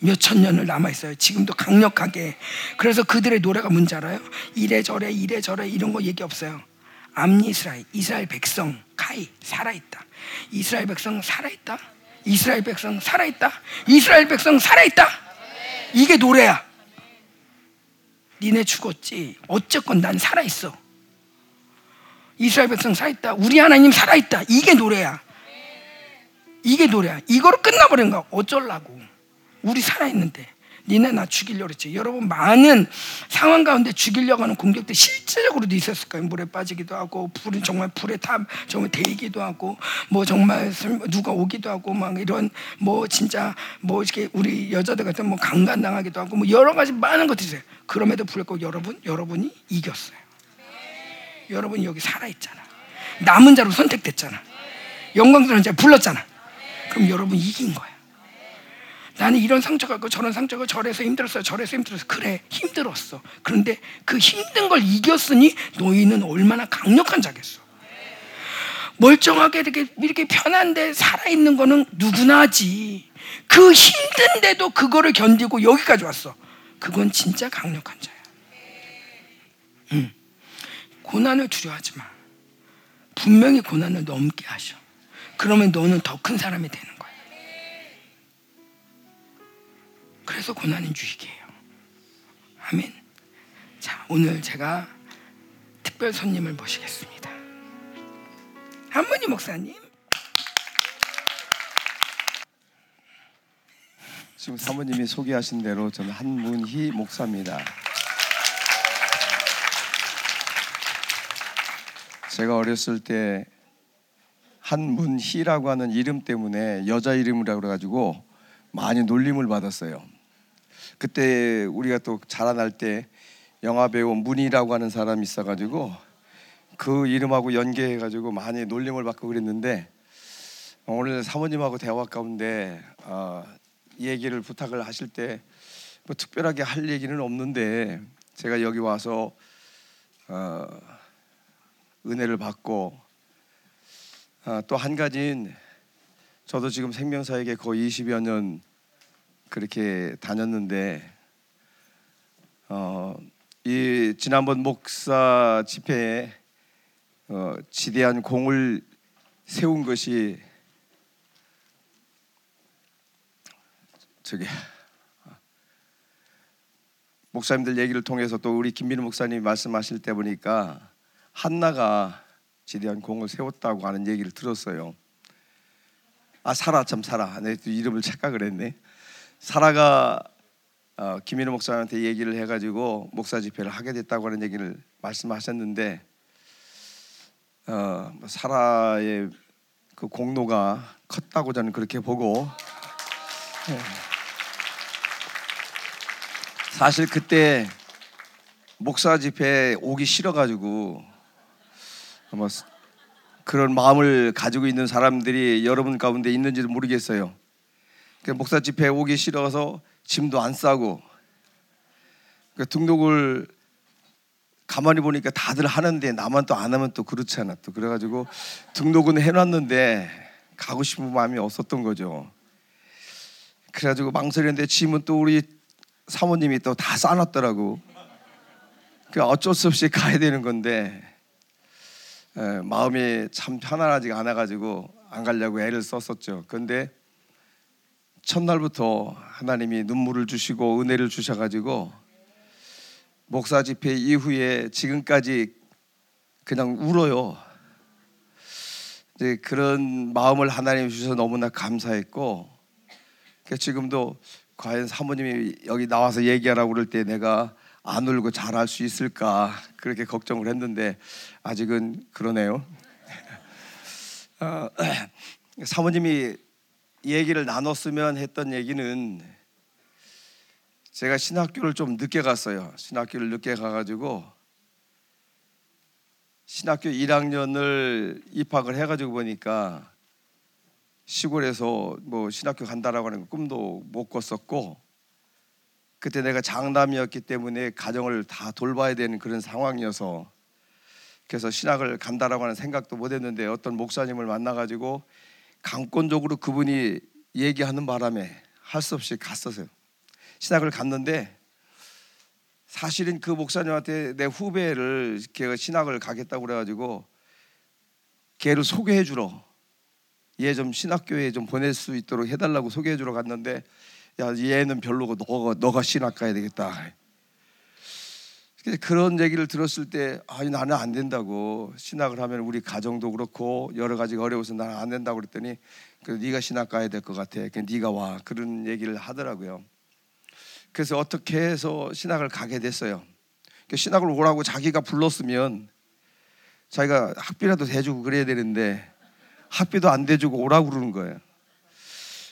몇천 년을 남아 있어요. 지금도 강력하게. 그래서 그들의 노래가 뭔지 알아요? 이래저래 이래저래 이런 거 얘기 없어요. 암이스라엘 이스라엘 백성 카이 살아 있다. 이스라엘 백성 살아 있다. 이스라엘 백성 살아 있다. 이스라엘 백성 살아 있다. 이게 노래야. 니네 죽었지. 어쨌건 난 살아 있어. 이스라엘 백성 살아 있다. 우리 하나님 살아 있다. 이게 노래야. 이게 노래야. 이거로 끝나버린 거야. 어쩌려고. 우리 살아있는데. 니네 나 죽이려고 그랬지. 여러분 많은 상황 가운데 죽이려고 하는 공격들 실제적으로도 있었을 거예요. 물에 빠지기도 하고 불이 정말 불에 타 정말 데이기도 하고 뭐 정말 누가 오기도 하고 막 이런 뭐 진짜 뭐 이렇게 우리 여자들 같은 뭐 강간 당하기도 하고 뭐 여러 가지 많은 것들이 있어요. 그럼에도 불구하고 여러분 여러분이 이겼어요. 여러분이 여기 살아있잖아. 남은 자로 선택됐잖아. 영광스러운 자 불렀잖아 그럼 여러분 이긴 거야 나는 이런 상처가 있고 저런 상처가 저래서 힘들었어요. 저래서 힘들었어. 그래, 힘들었어. 그런데 그 힘든 걸 이겼으니 너희는 얼마나 강력한 자겠어. 멀쩡하게 이렇게, 이렇게 편한데 살아있는 거는 누구나 하지. 그 힘든데도 그거를 견디고 여기까지 왔어. 그건 진짜 강력한 자야. 응. 고난을 두려워하지 마. 분명히 고난을 넘게 하셔. 그러면 너는 더 큰 사람이 되는 거야. 그래서 고난은 유익이에요. 아멘. 자, 오늘 제가 특별 손님을 모시겠습니다. 한문희 목사님. 지금 사모님이 소개하신 대로 저는 한문희 목사입니다. 제가 어렸을 때 한문희라고 하는 이름 때문에 여자 이름이라고 그래가지고 많이 놀림을 받았어요. 그때 우리가 또 자라날 때 영화 배우 문희라고 하는 사람이 있어가지고 그 이름하고 연계해가지고 많이 놀림을 받고 그랬는데 오늘 사모님하고 대화 가운데 어, 이 얘기를 부탁을 하실 때 뭐 특별하게 할 얘기는 없는데 제가 여기 와서 어, 은혜를 받고 아, 또한 가지는 저도 지금 생명사에게 거의 20여 년 그렇게 다녔는데 어, 이 지난번 목사 집회에 어, 지대한 공을 세운 것이 저기 목사님들 얘기를 통해서 또 우리 김민우 목사님 말씀하실 때 보니까 한나가 지대한 공을 세웠다고 하는 얘기를 들었어요. 아 사라 참 사라. 내 이름을 착각을 했네. 사라가 어, 김민우 목사한테 얘기를 해가지고 목사 집회를 하게 됐다고 하는 얘기를 말씀하셨는데 어, 사라의 그 공로가 컸다고 저는 그렇게 보고 네. 사실 그때 목사 집회 오기 싫어가지고 아마 그런 마음을 가지고 있는 사람들이 여러분 가운데 있는지도 모르겠어요. 그 목사 집회 오기 싫어서 짐도 안 싸고 그 등록을 가만히 보니까 다들 하는데 나만 또 안 하면 또 그렇잖아. 또 그래가지고 등록은 해놨는데 가고 싶은 마음이 없었던 거죠. 그래가지고 망설였는데 짐은 또 우리 사모님이 또 다 싸놨더라고. 그 어쩔 수 없이 가야 되는 건데 에, 마음이 참 편안하지가 않아가지고 안 가려고 애를 썼었죠. 그런데 첫날부터 하나님이 눈물을 주시고 은혜를 주셔가지고 목사 집회 이후에 지금까지 그냥 울어요. 이제 그런 마음을 하나님 주셔서 너무나 감사했고 지금도 과연 사모님이 여기 나와서 얘기하라고 그럴 때 내가 안 울고 잘할 수 있을까 그렇게 걱정을 했는데 아직은 그러네요. 어, 사모님이 얘기를 나눴으면 했던 얘기는 제가 신학교를 좀 늦게 갔어요. 신학교를 늦게 가가지고 신학교 1학년을 입학을 해가지고 보니까 시골에서 뭐 신학교 간다라고 하는 꿈도 못 꿨었고 그때 내가 장남이었기 때문에 가정을 다 돌봐야 되는 그런 상황이어서 그래서 신학을 간다라고 하는 생각도 못 했는데 어떤 목사님을 만나 가지고 강권적으로 그분이 얘기하는 바람에 할 수 없이 갔었어요. 신학을 갔는데 사실은 그 목사님한테 내 후배를 걔가 신학을 가겠다고 그래가지고 걔를 소개해 주러 얘 좀 신학교에 좀 보낼 수 있도록 해달라고 소개해 주러 갔는데 야 얘는 별로고 너가 너가 신학 가야 되겠다. 그런 얘기를 들었을 때 아니 나는 안 된다고 신학을 하면 우리 가정도 그렇고 여러 가지가 어려워서 나는 안 된다고 그랬더니 그 네가 신학 가야 될 것 같아. 그 네가 와 그런 얘기를 하더라고요. 그래서 어떻게 해서 신학을 가게 됐어요. 그 신학을 오라고 자기가 불렀으면 자기가 학비라도 대주고 그래야 되는데 학비도 안 대주고 오라고 그러는 거예요.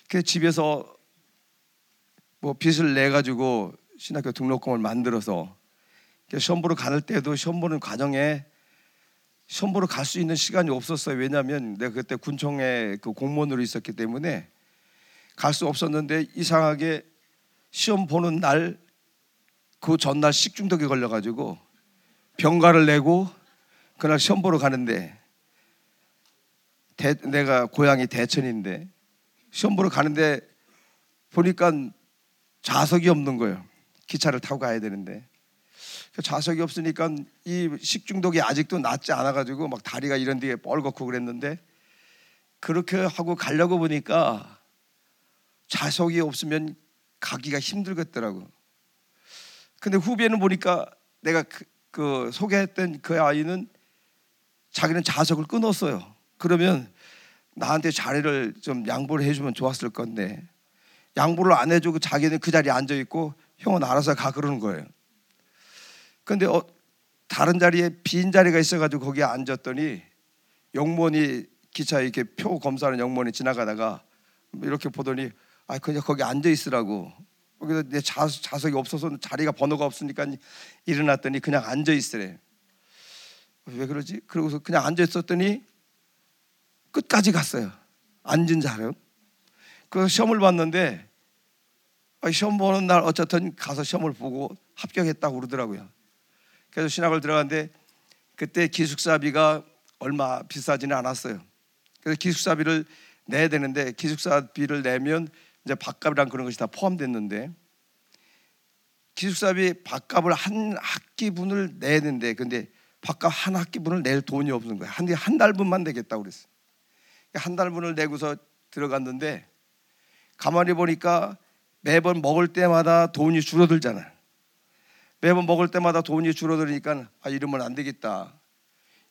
그 집에서 뭐 빚을 내 가지고 신학교 등록금을 만들어서 시험 보러 갈 때도 시험 보는 과정에 시험 보러 갈 수 있는 시간이 없었어요. 왜냐하면 내가 그때 군청에 그 공무원으로 있었기 때문에 갈 수 없었는데 이상하게 시험 보는 날 그 전날 식중독에 걸려가지고 병가를 내고 그날 시험 보러 가는데 대, 내가 고향이 대천인데 시험 보러 가는데 보니까 좌석이 없는 거예요. 기차를 타고 가야 되는데 그 좌석이 없으니까 이 식중독이 아직도 낫지 않아 가지고 막 다리가 이런 데에 뻘겋고 그랬는데 그렇게 하고 가려고 보니까 좌석이 없으면 가기가 힘들겠더라고. 근데 후배는 보니까 내가 그, 그 소개했던 그 아이는 자기는 좌석을 끊었어요. 그러면 나한테 자리를 좀 양보를 해주면 좋았을 건데 양보를 안 해주고 자기는 그 자리에 앉아 있고 형은 알아서 가 그러는 거예요. 근데 어, 다른 자리에 빈 자리가 있어가지고 거기에 앉았더니 영무원이 기차 이렇게 표 검사하는 영무원이 지나가다가 이렇게 보더니 아 그냥 거기 앉아 있으라고 그래서 내 좌석, 좌석이 없어서 자리가 번호가 없으니까 일어났더니 그냥 앉아 있으래. 왜 그러지? 그러고서 그냥 앉아 있었더니 끝까지 갔어요. 앉은 자료. 그래서 시험을 봤는데 아, 시험 보는 날 어쨌든 가서 시험을 보고 합격했다고 그러더라고요. 그래서 신학을 들어갔는데 그때 기숙사비가 얼마 비싸지는 않았어요. 그래서 기숙사비를 내야 되는데 기숙사비를 내면 이제 밥값이랑 그런 것이 다 포함됐는데 기숙사비 밥값을 한 학기분을 내야 되는데 근데 밥값 한 학기분을 낼 돈이 없는 거예요. 한, 한 달분만 내겠다고 그랬어요. 한 달분을 내고서 들어갔는데 가만히 보니까 매번 먹을 때마다 돈이 줄어들잖아요. 매번 먹을 때마다 돈이 줄어들으니까 아 이러면 안 되겠다.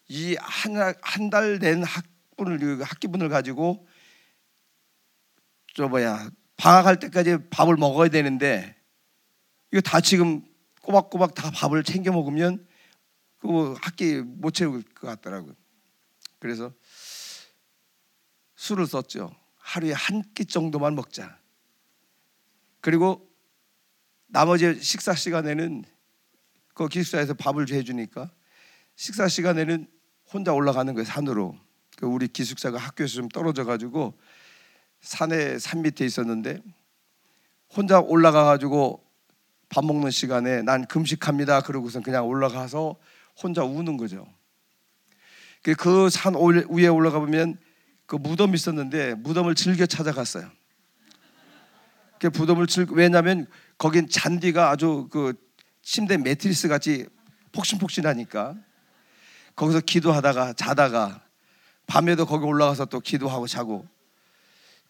이 한 한달낸 학분을 그 학기분을 가지고 저 뭐야 방학할 때까지 밥을 먹어야 되는데 이거 다 지금 꼬박꼬박 다 밥을 챙겨 먹으면 그 학기 못 채울 것 같더라고요. 그래서 술을 썼죠. 하루에 한 끼 정도만 먹자. 그리고 나머지 식사 시간에는 그 기숙사에서 밥을 해주니까 식사 시간에는 혼자 올라가는 거예요 산으로. 그 우리 기숙사가 학교에서 좀 떨어져 가지고 산에 산 밑에 있었는데 혼자 올라가 가지고 밥 먹는 시간에 난 금식합니다. 그러고선 그냥 올라가서 혼자 우는 거죠. 그 산 위에 올라가 보면 그 무덤이 있었는데 무덤을 즐겨 찾아갔어요. 그 무덤을 즐 왜냐하면 거긴 잔디가 아주 그 침대 매트리스 같이 폭신폭신하니까 거기서 기도하다가 자다가 밤에도 거기 올라가서 또 기도하고 자고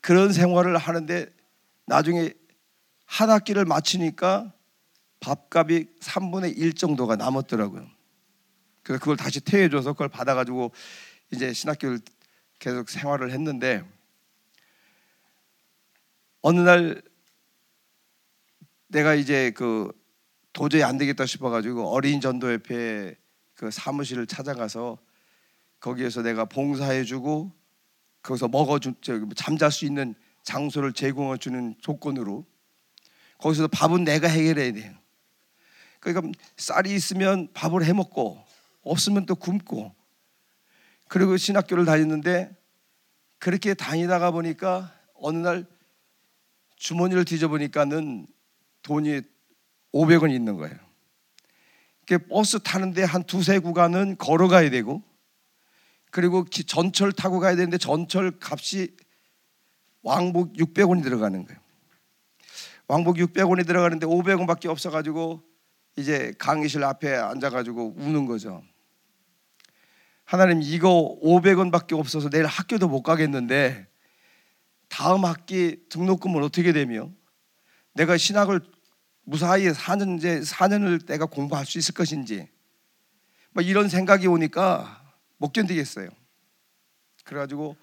그런 생활을 하는데 나중에 한 학기를 마치니까 밥값이 3분의 1 정도가 남았더라고요. 그래서 그걸 다시 퇴해줘서 그걸 받아가지고 이제 신학교를 계속 생활을 했는데 어느 날 내가 이제 그 도저히 안 되겠다 싶어가지고 어린 전도협회 그 사무실을 찾아가서 거기에서 내가 봉사해주고 거기서 먹어주 잠잘 수 있는 장소를 제공해 주는 조건으로 거기서 밥은 내가 해결해야 돼요. 그러니까 쌀이 있으면 밥을 해 먹고 없으면 또 굶고 그리고 신학교를 다녔는데 그렇게 다니다가 보니까 어느 날 주머니를 뒤져보니까는 돈이 500원 있는 거예요. 버스 타는데 한 두세 구간은 걸어가야 되고 그리고 전철 타고 가야 되는데 전철 값이 왕복 600원이 들어가는 거예요. 왕복 600원이 들어가는데 500원밖에 없어가지고 이제 강의실 앞에 앉아가지고 우는 거죠. 하나님 이거 500원밖에 없어서 내일 학교도 못 가겠는데 다음 학기 등록금은 어떻게 되며 내가 신학을 무사히 4년 이제 4년을 내가 공부할 수 있을 것인지 뭐 이런 생각이 오니까 못 견디겠어요. 그래가지고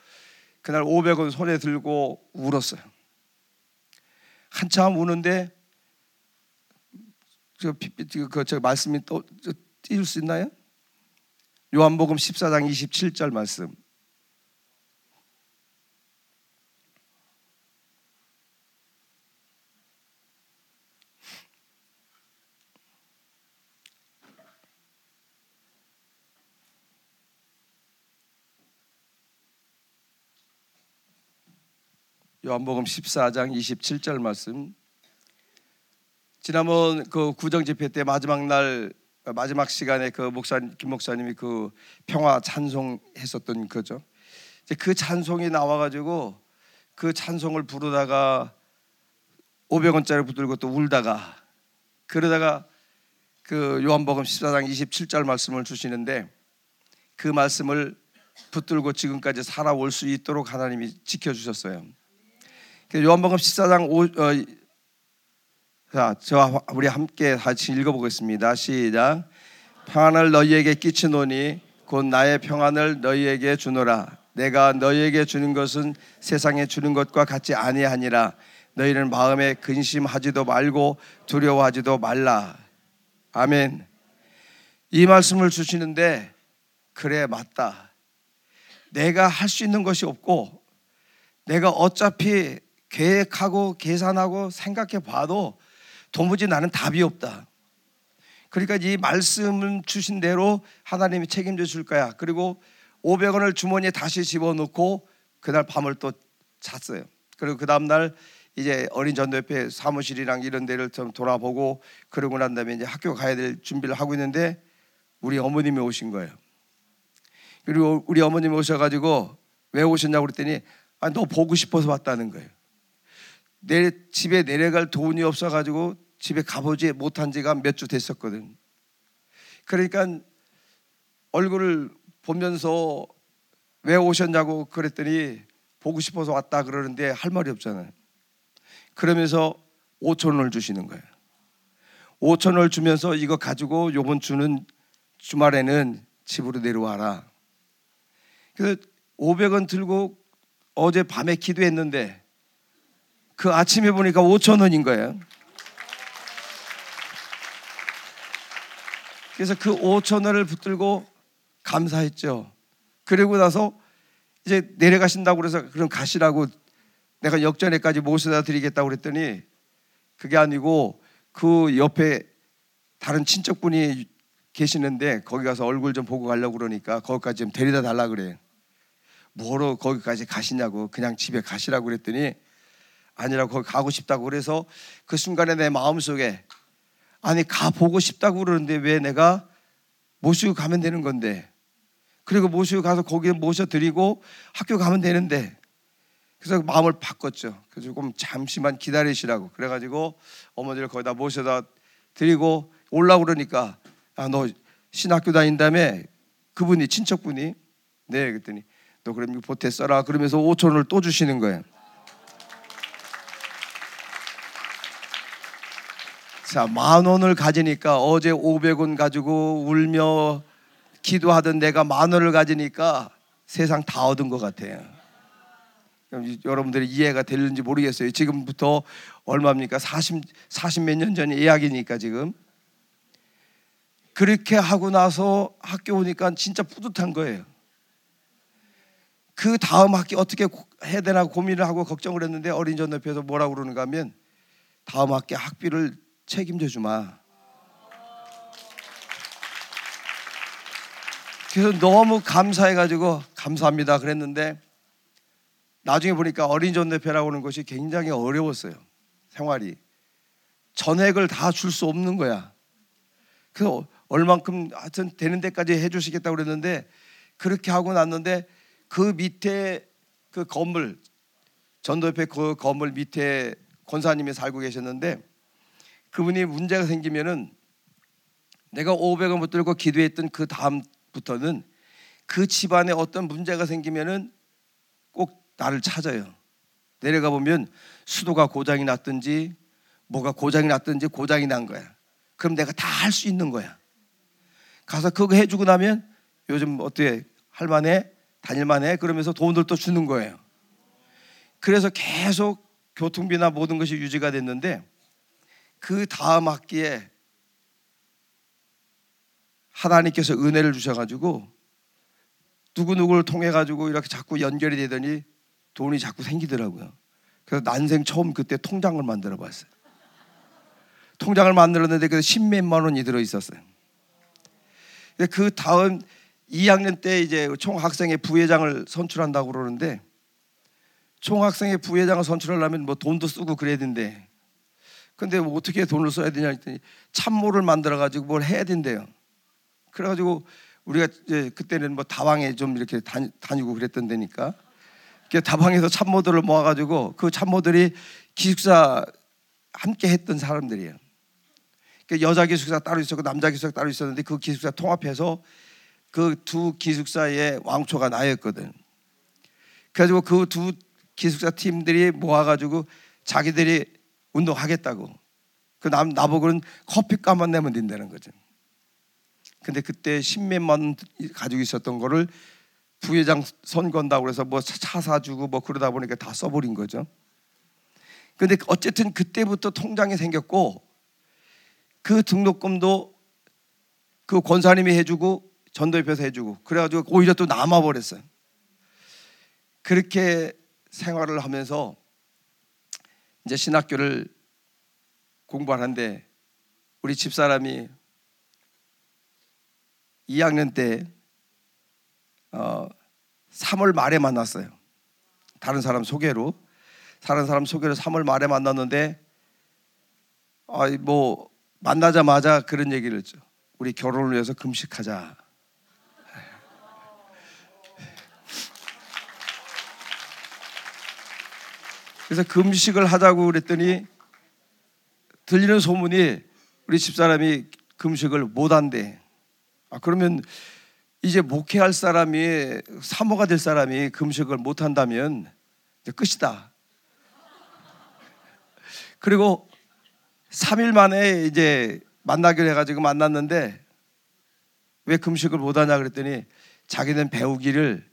그날 500원 손에 들고 울었어요. 한참 우는데 저, 그, 저 말씀이 또 띄울 수 있나요? 요한복음 14장 27절 말씀. 요한복음 14장 27절 말씀. 지난번 그 구정 집회 때 마지막 날 마지막 시간에 그 목사 김 목사님이 그 평화 찬송 했었던 거죠. 그 찬송이 나와 가지고 그 찬송을 부르다가 500원짜리 붙들고 또 울다가 그러다가 그 요한복음 14장 27절 말씀을 주시는데 그 말씀을 붙들고 지금까지 살아올 수 있도록 하나님이 지켜 주셨어요. 그 요한복음 14장 5, 어, 자, 저와 우리 함께 같이 읽어보겠습니다. 시작. 평안을 너희에게 끼치노니 곧 나의 평안을 너희에게 주노라. 내가 너희에게 주는 것은 세상에 주는 것과 같지 아니하니라. 너희는 마음에 근심하지도 말고 두려워하지도 말라. 아멘. 이 말씀을 주시는데 그래 맞다. 내가 할 수 있는 것이 없고 내가 어차피 계획하고 계산하고 생각해 봐도 도무지 나는 답이 없다. 그러니까 이 말씀을 주신 대로 하나님이 책임져 줄 거야. 그리고 500원을 주머니에 다시 집어넣고 그날 밤을 또 잤어요. 그리고 그 다음 날 이제 어린 전도협회 사무실이랑 이런 데를 좀 돌아보고 그러고 난 다음에 이제 학교 가야 될 준비를 하고 있는데 우리 어머님이 오신 거예요. 그리고 우리 어머님이 오셔가지고 왜 오셨냐고 그랬더니 아, 너 보고 싶어서 왔다는 거예요. 내 집에 내려갈 돈이 없어 가지고 집에 가보지 못한 지가 몇 주 됐었거든. 그러니까 얼굴을 보면서 왜 오셨냐고 그랬더니 보고 싶어서 왔다 그러는데 할 말이 없잖아요. 그러면서 5천 원을 주시는 거예요. 5천 원을 주면서 이거 가지고 요번 주는 주말에는 집으로 내려와라. 그래서 500원 들고 어제 밤에 기도했는데 그 아침에 보니까 5천 원인 거예요. 그래서 그 5천 원을 붙들고 감사했죠. 그리고 나서 이제 내려가신다고 그래서 그럼 가시라고 내가 역전에까지 모셔다 드리겠다고 그랬더니 그게 아니고 그 옆에 다른 친척분이 계시는데 거기 가서 얼굴 좀 보고 가려고 그러니까 거기까지 좀 데려다 달라 그래. 뭐로 거기까지 가시냐고 그냥 집에 가시라고 그랬더니 아니라 거기 가고 싶다고 그래서 그 순간에 내 마음속에 아니 가 보고 싶다고 그러는데 왜 내가 모시고 가면 되는 건데 그리고 모시고 가서 거기에 모셔 드리고 학교 가면 되는데 그래서 마음을 바꿨죠. 그래서 조금 잠시만 기다리시라고 그래가지고 어머니를 거기다 모셔다 드리고 올라 그러니까 아 너 신학교 다닌다며 그분이 친척분이 네 그랬더니 너 그럼 보태 써라 그러면서 5천 원을 또 주시는 거예요. 자, 만 원을 가지니까 어제 500원 가지고 울며 기도하던 내가 만 원을 가지니까 세상 다 얻은 것 같아요. 여러분들이 이해가 되는지 모르겠어요. 지금부터 얼마입니까? 40, 40 몇 년전 예약이니까 지금. 그렇게 하고 나서 학교 오니까 진짜 뿌듯한 거예요. 그 다음 학기 어떻게 해야 되나 고민을 하고 걱정을 했는데 어린 전협에서 뭐라고 그러는가 하면 다음 학기 학비를 책임져 주마. 그래서 너무 감사해 가지고 감사합니다 그랬는데 나중에 보니까 어린 전대표라고 하는 것이 굉장히 어려웠어요. 생활이. 전액을 다 줄 수 없는 거야. 그래서 얼만큼 하여튼 되는 데까지 해 주시겠다고 그랬는데 그렇게 하고 났는데 그 밑에 그 건물 전도협회 그 건물 밑에 권사님이 살고 계셨는데 그분이 문제가 생기면은 내가 500원 붙들고 기도했던 그 다음부터는 그 집안에 어떤 문제가 생기면은 꼭 나를 찾아요. 내려가 보면 수도가 고장이 났든지 뭐가 고장이 났든지 고장이 난 거야. 그럼 내가 다 할 수 있는 거야. 가서 그거 해주고 나면 요즘 어떻게 할만해? 다닐만해? 그러면서 돈을 또 주는 거예요. 그래서 계속 교통비나 모든 것이 유지가 됐는데 그 다음 학기에 하나님께서 은혜를 주셔가지고 누구 누구를 통해 가지고 이렇게 자꾸 연결이 되더니 돈이 자꾸 생기더라고요. 그래서 난생 처음 그때 통장을 만들어 봤어요. 통장을 만들었는데 그 십몇만 원이 들어 있었어요. 그 다음 2학년 때 이제 총학생회 부회장을 선출한다고 그러는데 총학생회 부회장을 선출하려면 뭐 돈도 쓰고 그래야 된대. 근데 뭐 어떻게 돈을 써야 되냐 했더니 참모를 만들어 가지고 뭘 해야 된대요. 그래 가지고 우리가 이제 그때는 뭐 다방에 좀 이렇게 다니, 다니고 그랬던 데니까 다방에서 참모들을 모아 가지고 그 참모들이 기숙사 함께 했던 사람들이에요. 그러니까 여자 기숙사 따로 있었고 남자 기숙사 따로 있었는데 그 기숙사 통합해서 그 두 기숙사의 왕초가 나였거든. 그래가지고 그 두 기숙사 팀들이 모아가지고 자기들이 운동하겠다고. 그 남, 나보고는 커피값만 내면 된다는 거죠. 근데 그때 십몇만 원 가지고 있었던 거를 부회장 선 건다고 그래서 뭐 차 사주고 뭐 그러다 보니까 다 써버린 거죠. 근데 어쨌든 그때부터 통장이 생겼고 그 등록금도 그 권사님이 해주고 전도협에서 해주고 그래가지고 오히려 또 남아버렸어요. 그렇게 생활을 하면서 이제 신학교를 공부하는데 우리 집사람이 2학년 때 어, 3월 말에 만났어요. 다른 사람 소개로 다른 사람 소개로 3월 말에 만났는데 아, 뭐 만나자마자 그런 얘기를 했죠. 우리 결혼을 위해서 금식하자. 그래서 금식을 하자고 그랬더니 들리는 소문이 우리 집사람이 금식을 못 한대. 아 그러면 이제 목회할 사람이 사모가 될 사람이 금식을 못 한다면 끝이다. 그리고 3일 만에 이제 만나기로 해가지고 만났는데 왜 금식을 못 하냐 그랬더니 자기는 배우기를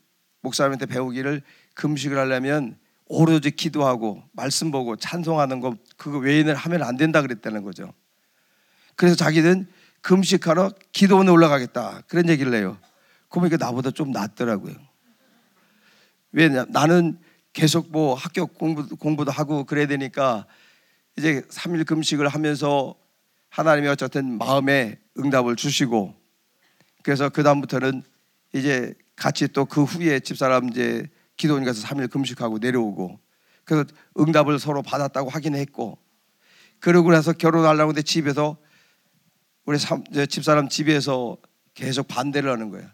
목사님한테 배우기를 금식을 하려면 오로지 기도하고 말씀 보고 찬송하는 거 그거 외에는 하면 안 된다 그랬다는 거죠. 그래서 자기는 금식하러 기도원에 올라가겠다 그런 얘기를 해요. 그러니까 나보다 좀 낫더라고요. 왜 나는 계속 뭐 학교 공부, 공부도 하고 그래야 되니까 이제 3일 금식을 하면서 하나님이 어쨌든 마음에 응답을 주시고 그래서 그 다음부터는 이제 같이 또 그 후에 집사람 이제 기도원 가서 3일 금식하고 내려오고 그래서 응답을 서로 받았다고 확인했고 그러고 나서 결혼하려고 하는데 집에서 우리 집사람 집에서 계속 반대를 하는 거야.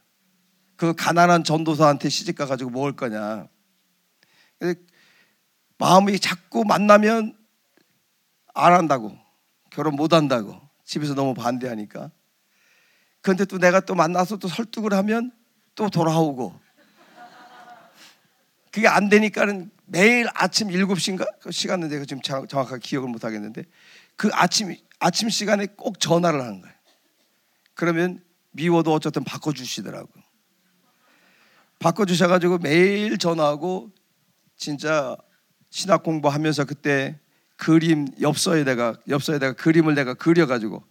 그 가난한 전도사한테 시집 가 가지고 먹을 거냐. 마음이 자꾸 만나면 안 한다고 결혼 못 한다고 집에서 너무 반대하니까. 그런데 또 내가 또 만나서 또 설득을 하면 또 돌아오고 그게 안 되니까는 매일 아침 7시인가? 그 시간은 내가 지금 정확하게 기억을 못 하겠는데 그 아침 아침 시간에 꼭 전화를 하는 거예요. 그러면 미워도 어쨌든 바꿔 주시더라고. 바꿔 주셔 가지고 매일 전화하고 진짜 신학 공부하면서 그때 그림 엽서에다가 엽서에다가 그림을 내가 그려 가지고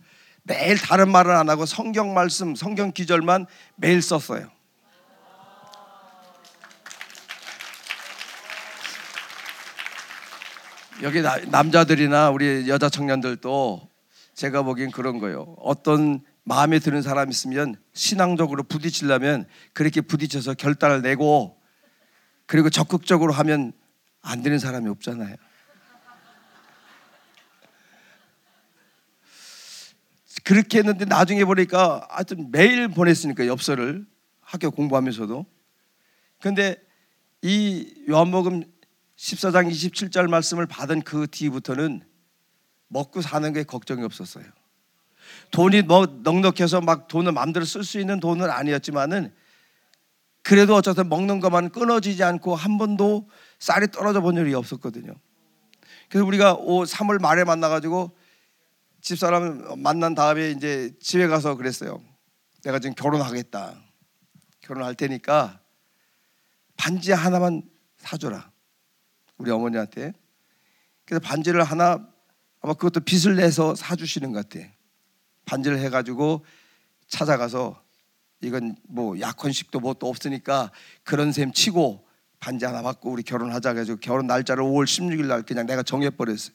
매일 다른 말을 안 하고 성경 말씀, 성경 기절만 매일 썼어요. 여기 나, 남자들이나 우리 여자 청년들도 제가 보기엔 그런 거예요. 어떤 마음에 드는 사람 있으면 신앙적으로 부딪히려면 그렇게 부딪혀서 결단을 내고 그리고 적극적으로 하면 안 되는 사람이 없잖아요. 그렇게 했는데 나중에 보니까 하여튼 매일 보냈으니까 엽서를 학교 공부하면서도. 근데 이 요한복음 14장 27절 말씀을 받은 그 뒤부터는 먹고 사는 게 걱정이 없었어요. 돈이 뭐 넉넉해서 막 돈을 마음대로 쓸 수 있는 돈은 아니었지만은 그래도 어쨌든 먹는 것만 끊어지지 않고 한 번도 쌀이 떨어져 본 일이 없었거든요. 그래서 우리가 3월 말에 만나가지고 집사람 만난 다음에 이제 집에 가서 그랬어요. 내가 지금 결혼하겠다. 결혼할 테니까 반지 하나만 사줘라. 우리 어머니한테. 그래서 반지를 하나 아마 그것도 빚을 내서 사주시는 것 같아. 반지를 해가지고 찾아가서 이건 뭐 약혼식도 뭣도 없으니까 그런 셈 치고 반지 하나 받고 우리 결혼하자 해가지고 결혼 날짜를 5월 16일 날 그냥 내가 정해버렸어요.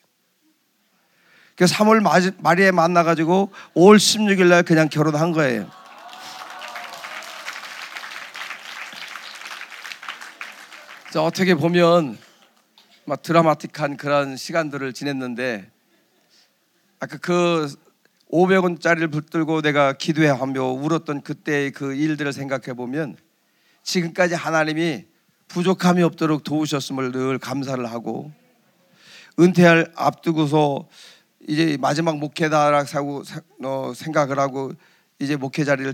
그래서 3월 말에 만나가지고 5월 16일 날 그냥 결혼한 거예요. 어떻게 보면 막 드라마틱한 그런 시간들을 지냈는데 아까 그 500원짜리를 붙들고 내가 기도에 하며 울었던 그때의 그 일들을 생각해 보면 지금까지 하나님이 부족함이 없도록 도우셨음을 늘 감사를 하고 은퇴할 앞두고서 이제 마지막 목회다라고 어, 생각을 하고 이제 목회 자리를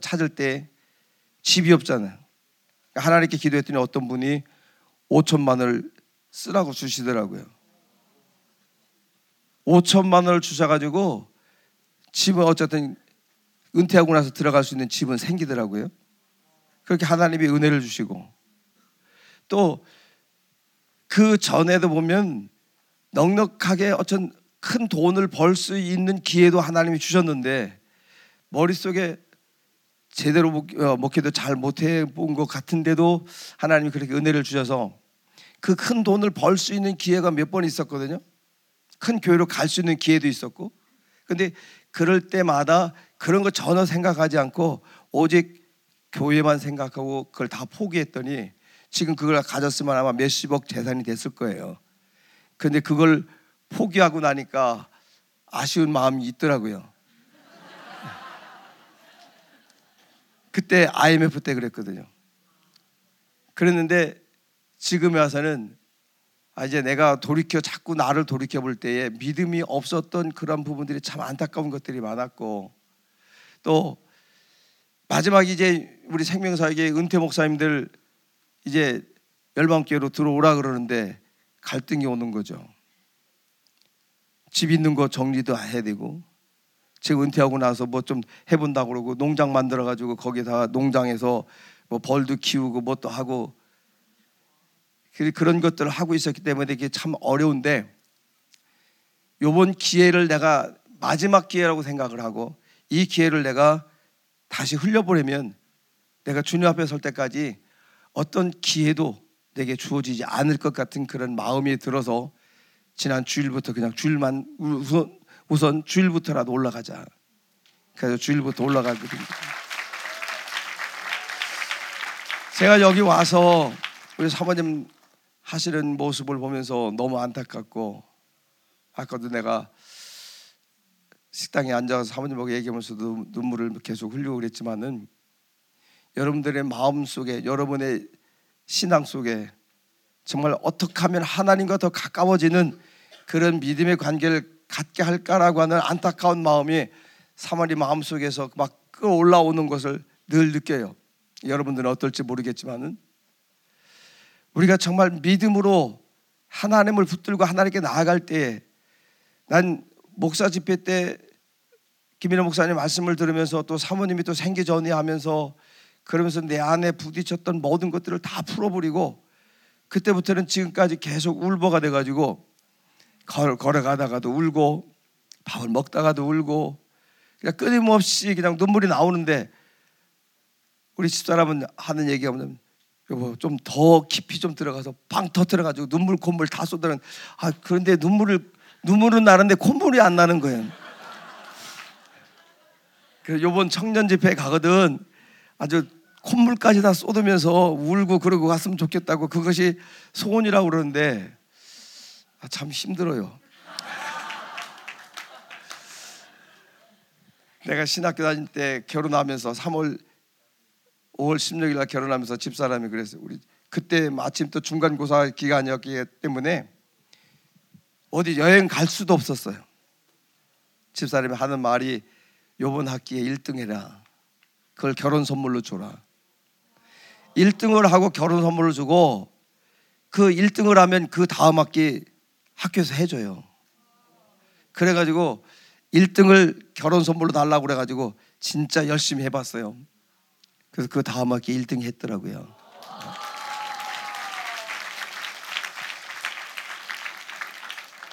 찾을 때 집이 없잖아요. 하나님께 기도했더니 어떤 분이 5천만을 쓰라고 주시더라고요. 5천만 원을 주셔가지고 집은 어쨌든 은퇴하고 나서 들어갈 수 있는 집은 생기더라고요. 그렇게 하나님이 은혜를 주시고 또 그 전에도 보면 넉넉하게 어떤 큰 돈을 벌 수 있는 기회도 하나님이 주셨는데 머릿속에 제대로 목회도 잘 못해 본 것 같은데도 하나님이 그렇게 은혜를 주셔서 그 큰 돈을 벌 수 있는 기회가 몇 번 있었거든요. 큰 교회로 갈 수 있는 기회도 있었고 근데 그럴 때마다 그런 거 전혀 생각하지 않고 오직 교회만 생각하고 그걸 다 포기했더니 지금 그걸 가졌으면 아마 몇십억 재산이 됐을 거예요. 근데 그걸 포기하고 나니까 아쉬운 마음이 있더라고요. 그때 IMF 때 그랬거든요. 그랬는데 지금에 와서는 아 이제 내가 돌이켜 자꾸 나를 돌이켜 볼 때에 믿음이 없었던 그런 부분들이 참 안타까운 것들이 많았고 또 마지막 이제 우리 생명사에게 은퇴 목사님들 이제 열방교회로 들어오라 그러는데 갈등이 오는 거죠. 집 있는 거 정리도 해야 되고 제가 은퇴하고 나서 뭐 좀 해본다고 그러고 농장 만들어 가지고 거기다가 농장에서 뭐 벌도 키우고 뭐 또 하고 그런 것들을 하고 있었기 때문에 이게 참 어려운데 요번 기회를 내가 마지막 기회라고 생각을 하고 이 기회를 내가 다시 흘려보내면 내가 주님 앞에 설 때까지 어떤 기회도 내게 주어지지 않을 것 같은 그런 마음이 들어서 지난 주일부터 그냥 주일만 우선, 우선 주일부터라도 올라가자. 그래서 주일부터 올라가거든요. 제가 여기 와서 우리 사모님 하시는 모습을 보면서 너무 안타깝고 아까도 내가 식당에 앉아서 사모님하고 얘기하면서도 눈물을 계속 흘리고 그랬지만은 여러분들의 마음 속에 여러분의 신앙 속에 정말 어떻게 하면 하나님과 더 가까워지는 그런 믿음의 관계를 갖게 할까라고 하는 안타까운 마음이 사모님 마음 속에서 막 끌어올라오는 것을 늘 느껴요. 여러분들은 어떨지 모르겠지만은 우리가 정말 믿음으로 하나님을 붙들고 하나님께 나아갈 때에 난 목사 집회 때 김인호 목사님 말씀을 들으면서 또 사모님이 또 생기 전이 하면서 그러면서 내 안에 부딪혔던 모든 것들을 다 풀어버리고 그때부터는 지금까지 계속 울보가 돼가지고 걸, 걸어가다가도 울고 밥을 먹다가도 울고 그냥 끊임없이 그냥 눈물이 나오는데 우리 집사람은 하는 얘기가 뭐냐면 좀 더 깊이 좀 들어가서 방 터뜨려가지고 눈물 콧물 다 쏟아는 아 그런데 눈물을 눈물은 나는데 콧물이 안 나는 거예요. 그래서 요번 청년 집회 가거든 아주 콧물까지 다 쏟으면서 울고 그러고 갔으면 좋겠다고 그것이 소원이라고 그러는데 아, 참 힘들어요. 내가 신학교 다닐 때 결혼하면서 3월 5월 16일 날 결혼하면서 집사람이 그랬어요. 우리 그때 마침 또 중간고사 기간이었기 때문에 어디 여행 갈 수도 없었어요. 집사람이 하는 말이 요번 학기에 1등 해라. 그걸 결혼 선물로 줘라. 1등을 하고 결혼 선물을 주고 그 1등을 하면 그 다음 학기 학교에서 해줘요. 그래가지고 1등을 결혼 선물로 달라고 그래가지고 진짜 열심히 해봤어요. 그래서 그 다음 학기 1등 했더라고요.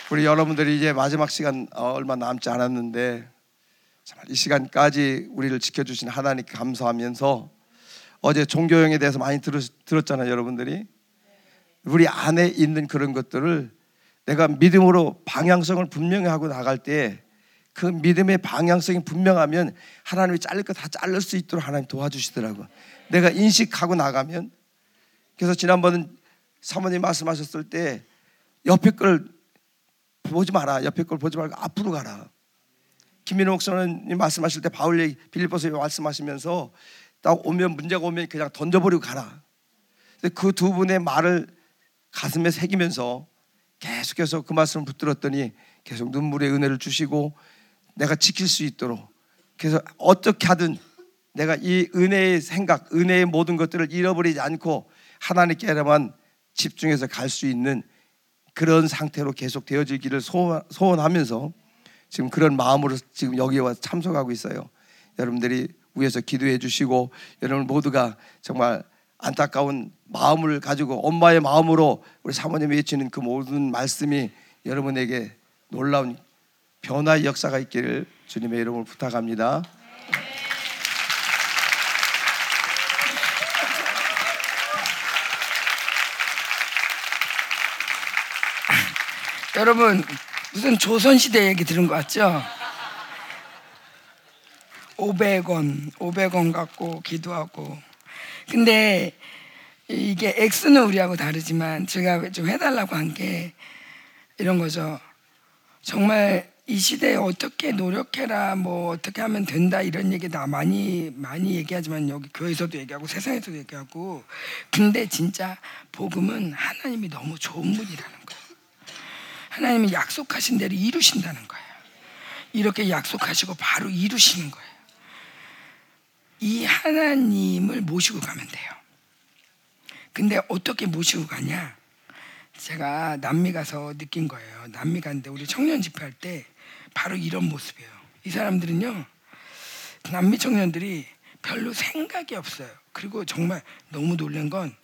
우리 여러분들이 이제 마지막 시간 어, 얼마 남지 않았는데 정말 이 시간까지 우리를 지켜주신 하나님께 감사하면서 어제 종교형에 대해서 많이 들었, 들었잖아요, 여러분들이. 우리 안에 있는 그런 것들을 내가 믿음으로 방향성을 분명히 하고 나갈 때 그 믿음의 방향성이 분명하면 하나님이 자를 거 다 자를 수 있도록 하나님 도와주시더라고. 내가 인식하고 나가면 그래서 지난번은 사모님 말씀하셨을 때 옆에 걸 보지 마라. 옆에 걸 보지 말고 앞으로 가라. 김민호 목사님 말씀하실 때 바울 얘기 빌립보서 말씀하시면서 딱 오면 문제가 오면 그냥 던져버리고 가라. 그 두 분의 말을 가슴에 새기면서 계속해서 그 말씀을 붙들었더니 계속 눈물의 은혜를 주시고 내가 지킬 수 있도록 그래서 어떻게 하든 내가 이 은혜의 생각, 은혜의 모든 것들을 잃어버리지 않고 하나님께만 집중해서 갈 수 있는 그런 상태로 계속 되어지기를 소원, 하면서 지금 그런 마음으로 지금 여기에 와서 참석하고 있어요. 여러분들이 위에서 기도해 주시고 여러분 모두가 정말 안타까운 마음을 가지고 엄마의 마음으로 우리 사모님이 외치는 그 모든 말씀이 여러분에게 놀라운 변화의 역사가 있기를 주님의 이름으로 부탁합니다. 여러분 무슨 조선시대 얘기 들은 것 같죠? 500원, 500원 갖고 기도하고. 근데 이게 X는 우리하고 다르지만 제가 좀 해달라고 한 게 이런 거죠. 정말 이 시대에 어떻게 노력해라, 뭐 어떻게 하면 된다 이런 얘기 다 많이 많이 얘기하지만 여기 교회에서도 얘기하고 세상에서도 얘기하고. 근데 진짜 복음은 하나님이 너무 좋은 분이라는 거예요. 하나님이 약속하신 대로 이루신다는 거예요. 이렇게 약속하시고 바로 이루시는 거예요. 이 하나님을 모시고 가면 돼요. 근데 어떻게 모시고 가냐? 제가 남미 가서 느낀 거예요. 남미 갔는데 우리 청년 집회할 때 바로 이런 모습이에요. 이 사람들은요, 남미 청년들이 별로 생각이 없어요. 그리고 정말 너무 놀란 건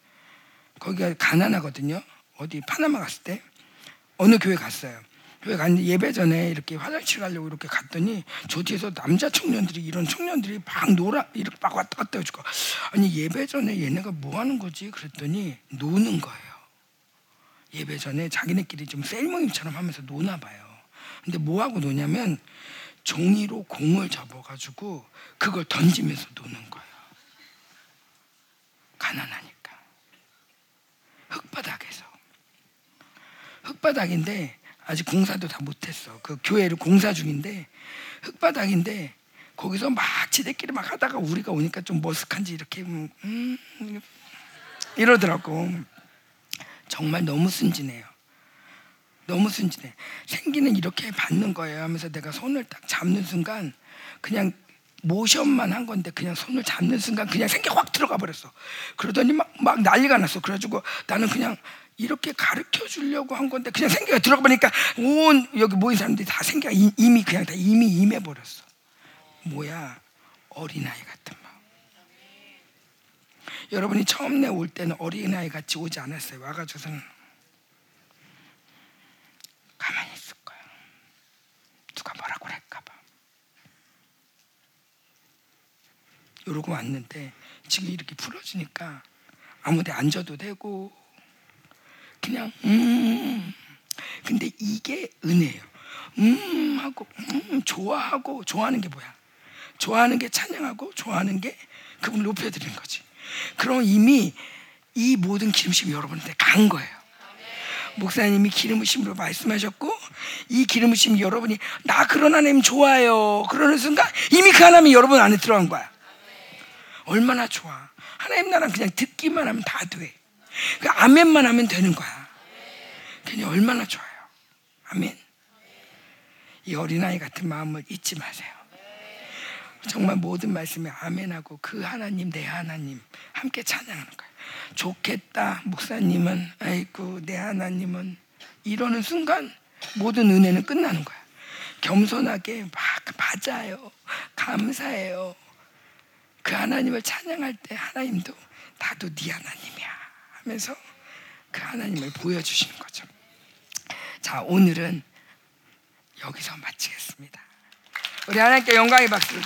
거기가 가난하거든요. 어디 파나마 갔을 때 어느 교회 갔어요. 교회 갔는데 예배 전에 이렇게 화장실 가려고 이렇게 갔더니 저 뒤에서 남자 청년들이 이런 청년들이 막 놀아 이렇게 막 왔다 갔다 해주고 아니 예배 전에 얘네가 뭐 하는 거지 그랬더니 노는 거예요. 예배 전에 자기네끼리 좀 셀모임처럼 하면서 노나 봐요. 근데 뭐 하고 노냐면 종이로 공을 접어가지고 그걸 던지면서 노는 거예요. 가난하니까 흙바닥에서 흙바닥인데 아직 공사도 다 못했어. 그 교회를 공사 중인데 흙바닥인데 거기서 막 지들끼리 막 하다가 우리가 오니까 좀 머쓱한지 이렇게 음, 음, 이러더라고. 정말 너무 순진해요. 너무 순진해. 생기는 이렇게 받는 거예요 하면서 내가 손을 딱 잡는 순간 그냥 모션만 한 건데 그냥 손을 잡는 순간 그냥 생기가 확 들어가 버렸어. 그러더니 막, 막 난리가 났어. 그래가지고 나는 그냥 이렇게 가르쳐 주려고 한 건데 그냥 생기가 들어가 보니까 온 여기 모인 사람들이 다 생기가 이- 이미 그냥 다 이미 임해 버렸어. 뭐야 어린아이 같은 마음. 여러분이 처음 내 올 때는 어린아이 같이 오지 않았어요. 와가지고서는 가만히 있을 거야. 누가 뭐라고 할까봐. 이러고 왔는데 지금 이렇게 풀어지니까 아무데 앉아도 되고 그냥 음 근데 이게 은혜예요. 음 하고 음 좋아하고 좋아하는 게 뭐야? 좋아하는 게 찬양하고 좋아하는 게 그분을 높여드리는 거지. 그럼 이미 이 모든 기름심이 여러분한테 간 거예요. 목사님이 기름부심으로 말씀하셨고 이 기름부심 여러분이 나 그런 하나님 좋아요 그러는 순간 이미 그 하나님이 여러분 안에 들어간 거야. 얼마나 좋아. 하나님 나랑 그냥 듣기만 하면 다 돼. 그 아멘만 하면 되는 거야. 그냥 얼마나 좋아요. 아멘. 이 어린아이 같은 마음을 잊지 마세요. 정말 모든 말씀에 아멘하고 그 하나님 내 하나님 함께 찬양하는 거예요. 좋겠다 목사님은 아이고 내 하나님은 이러는 순간 모든 은혜는 끝나는 거야. 겸손하게 막 맞아요. 감사해요. 그 하나님을 찬양할 때 하나님도 나도 네 하나님이야 하면서 그 하나님을 보여주시는 거죠. 자 오늘은 여기서 마치겠습니다. 우리 하나님께 영광의 박수를.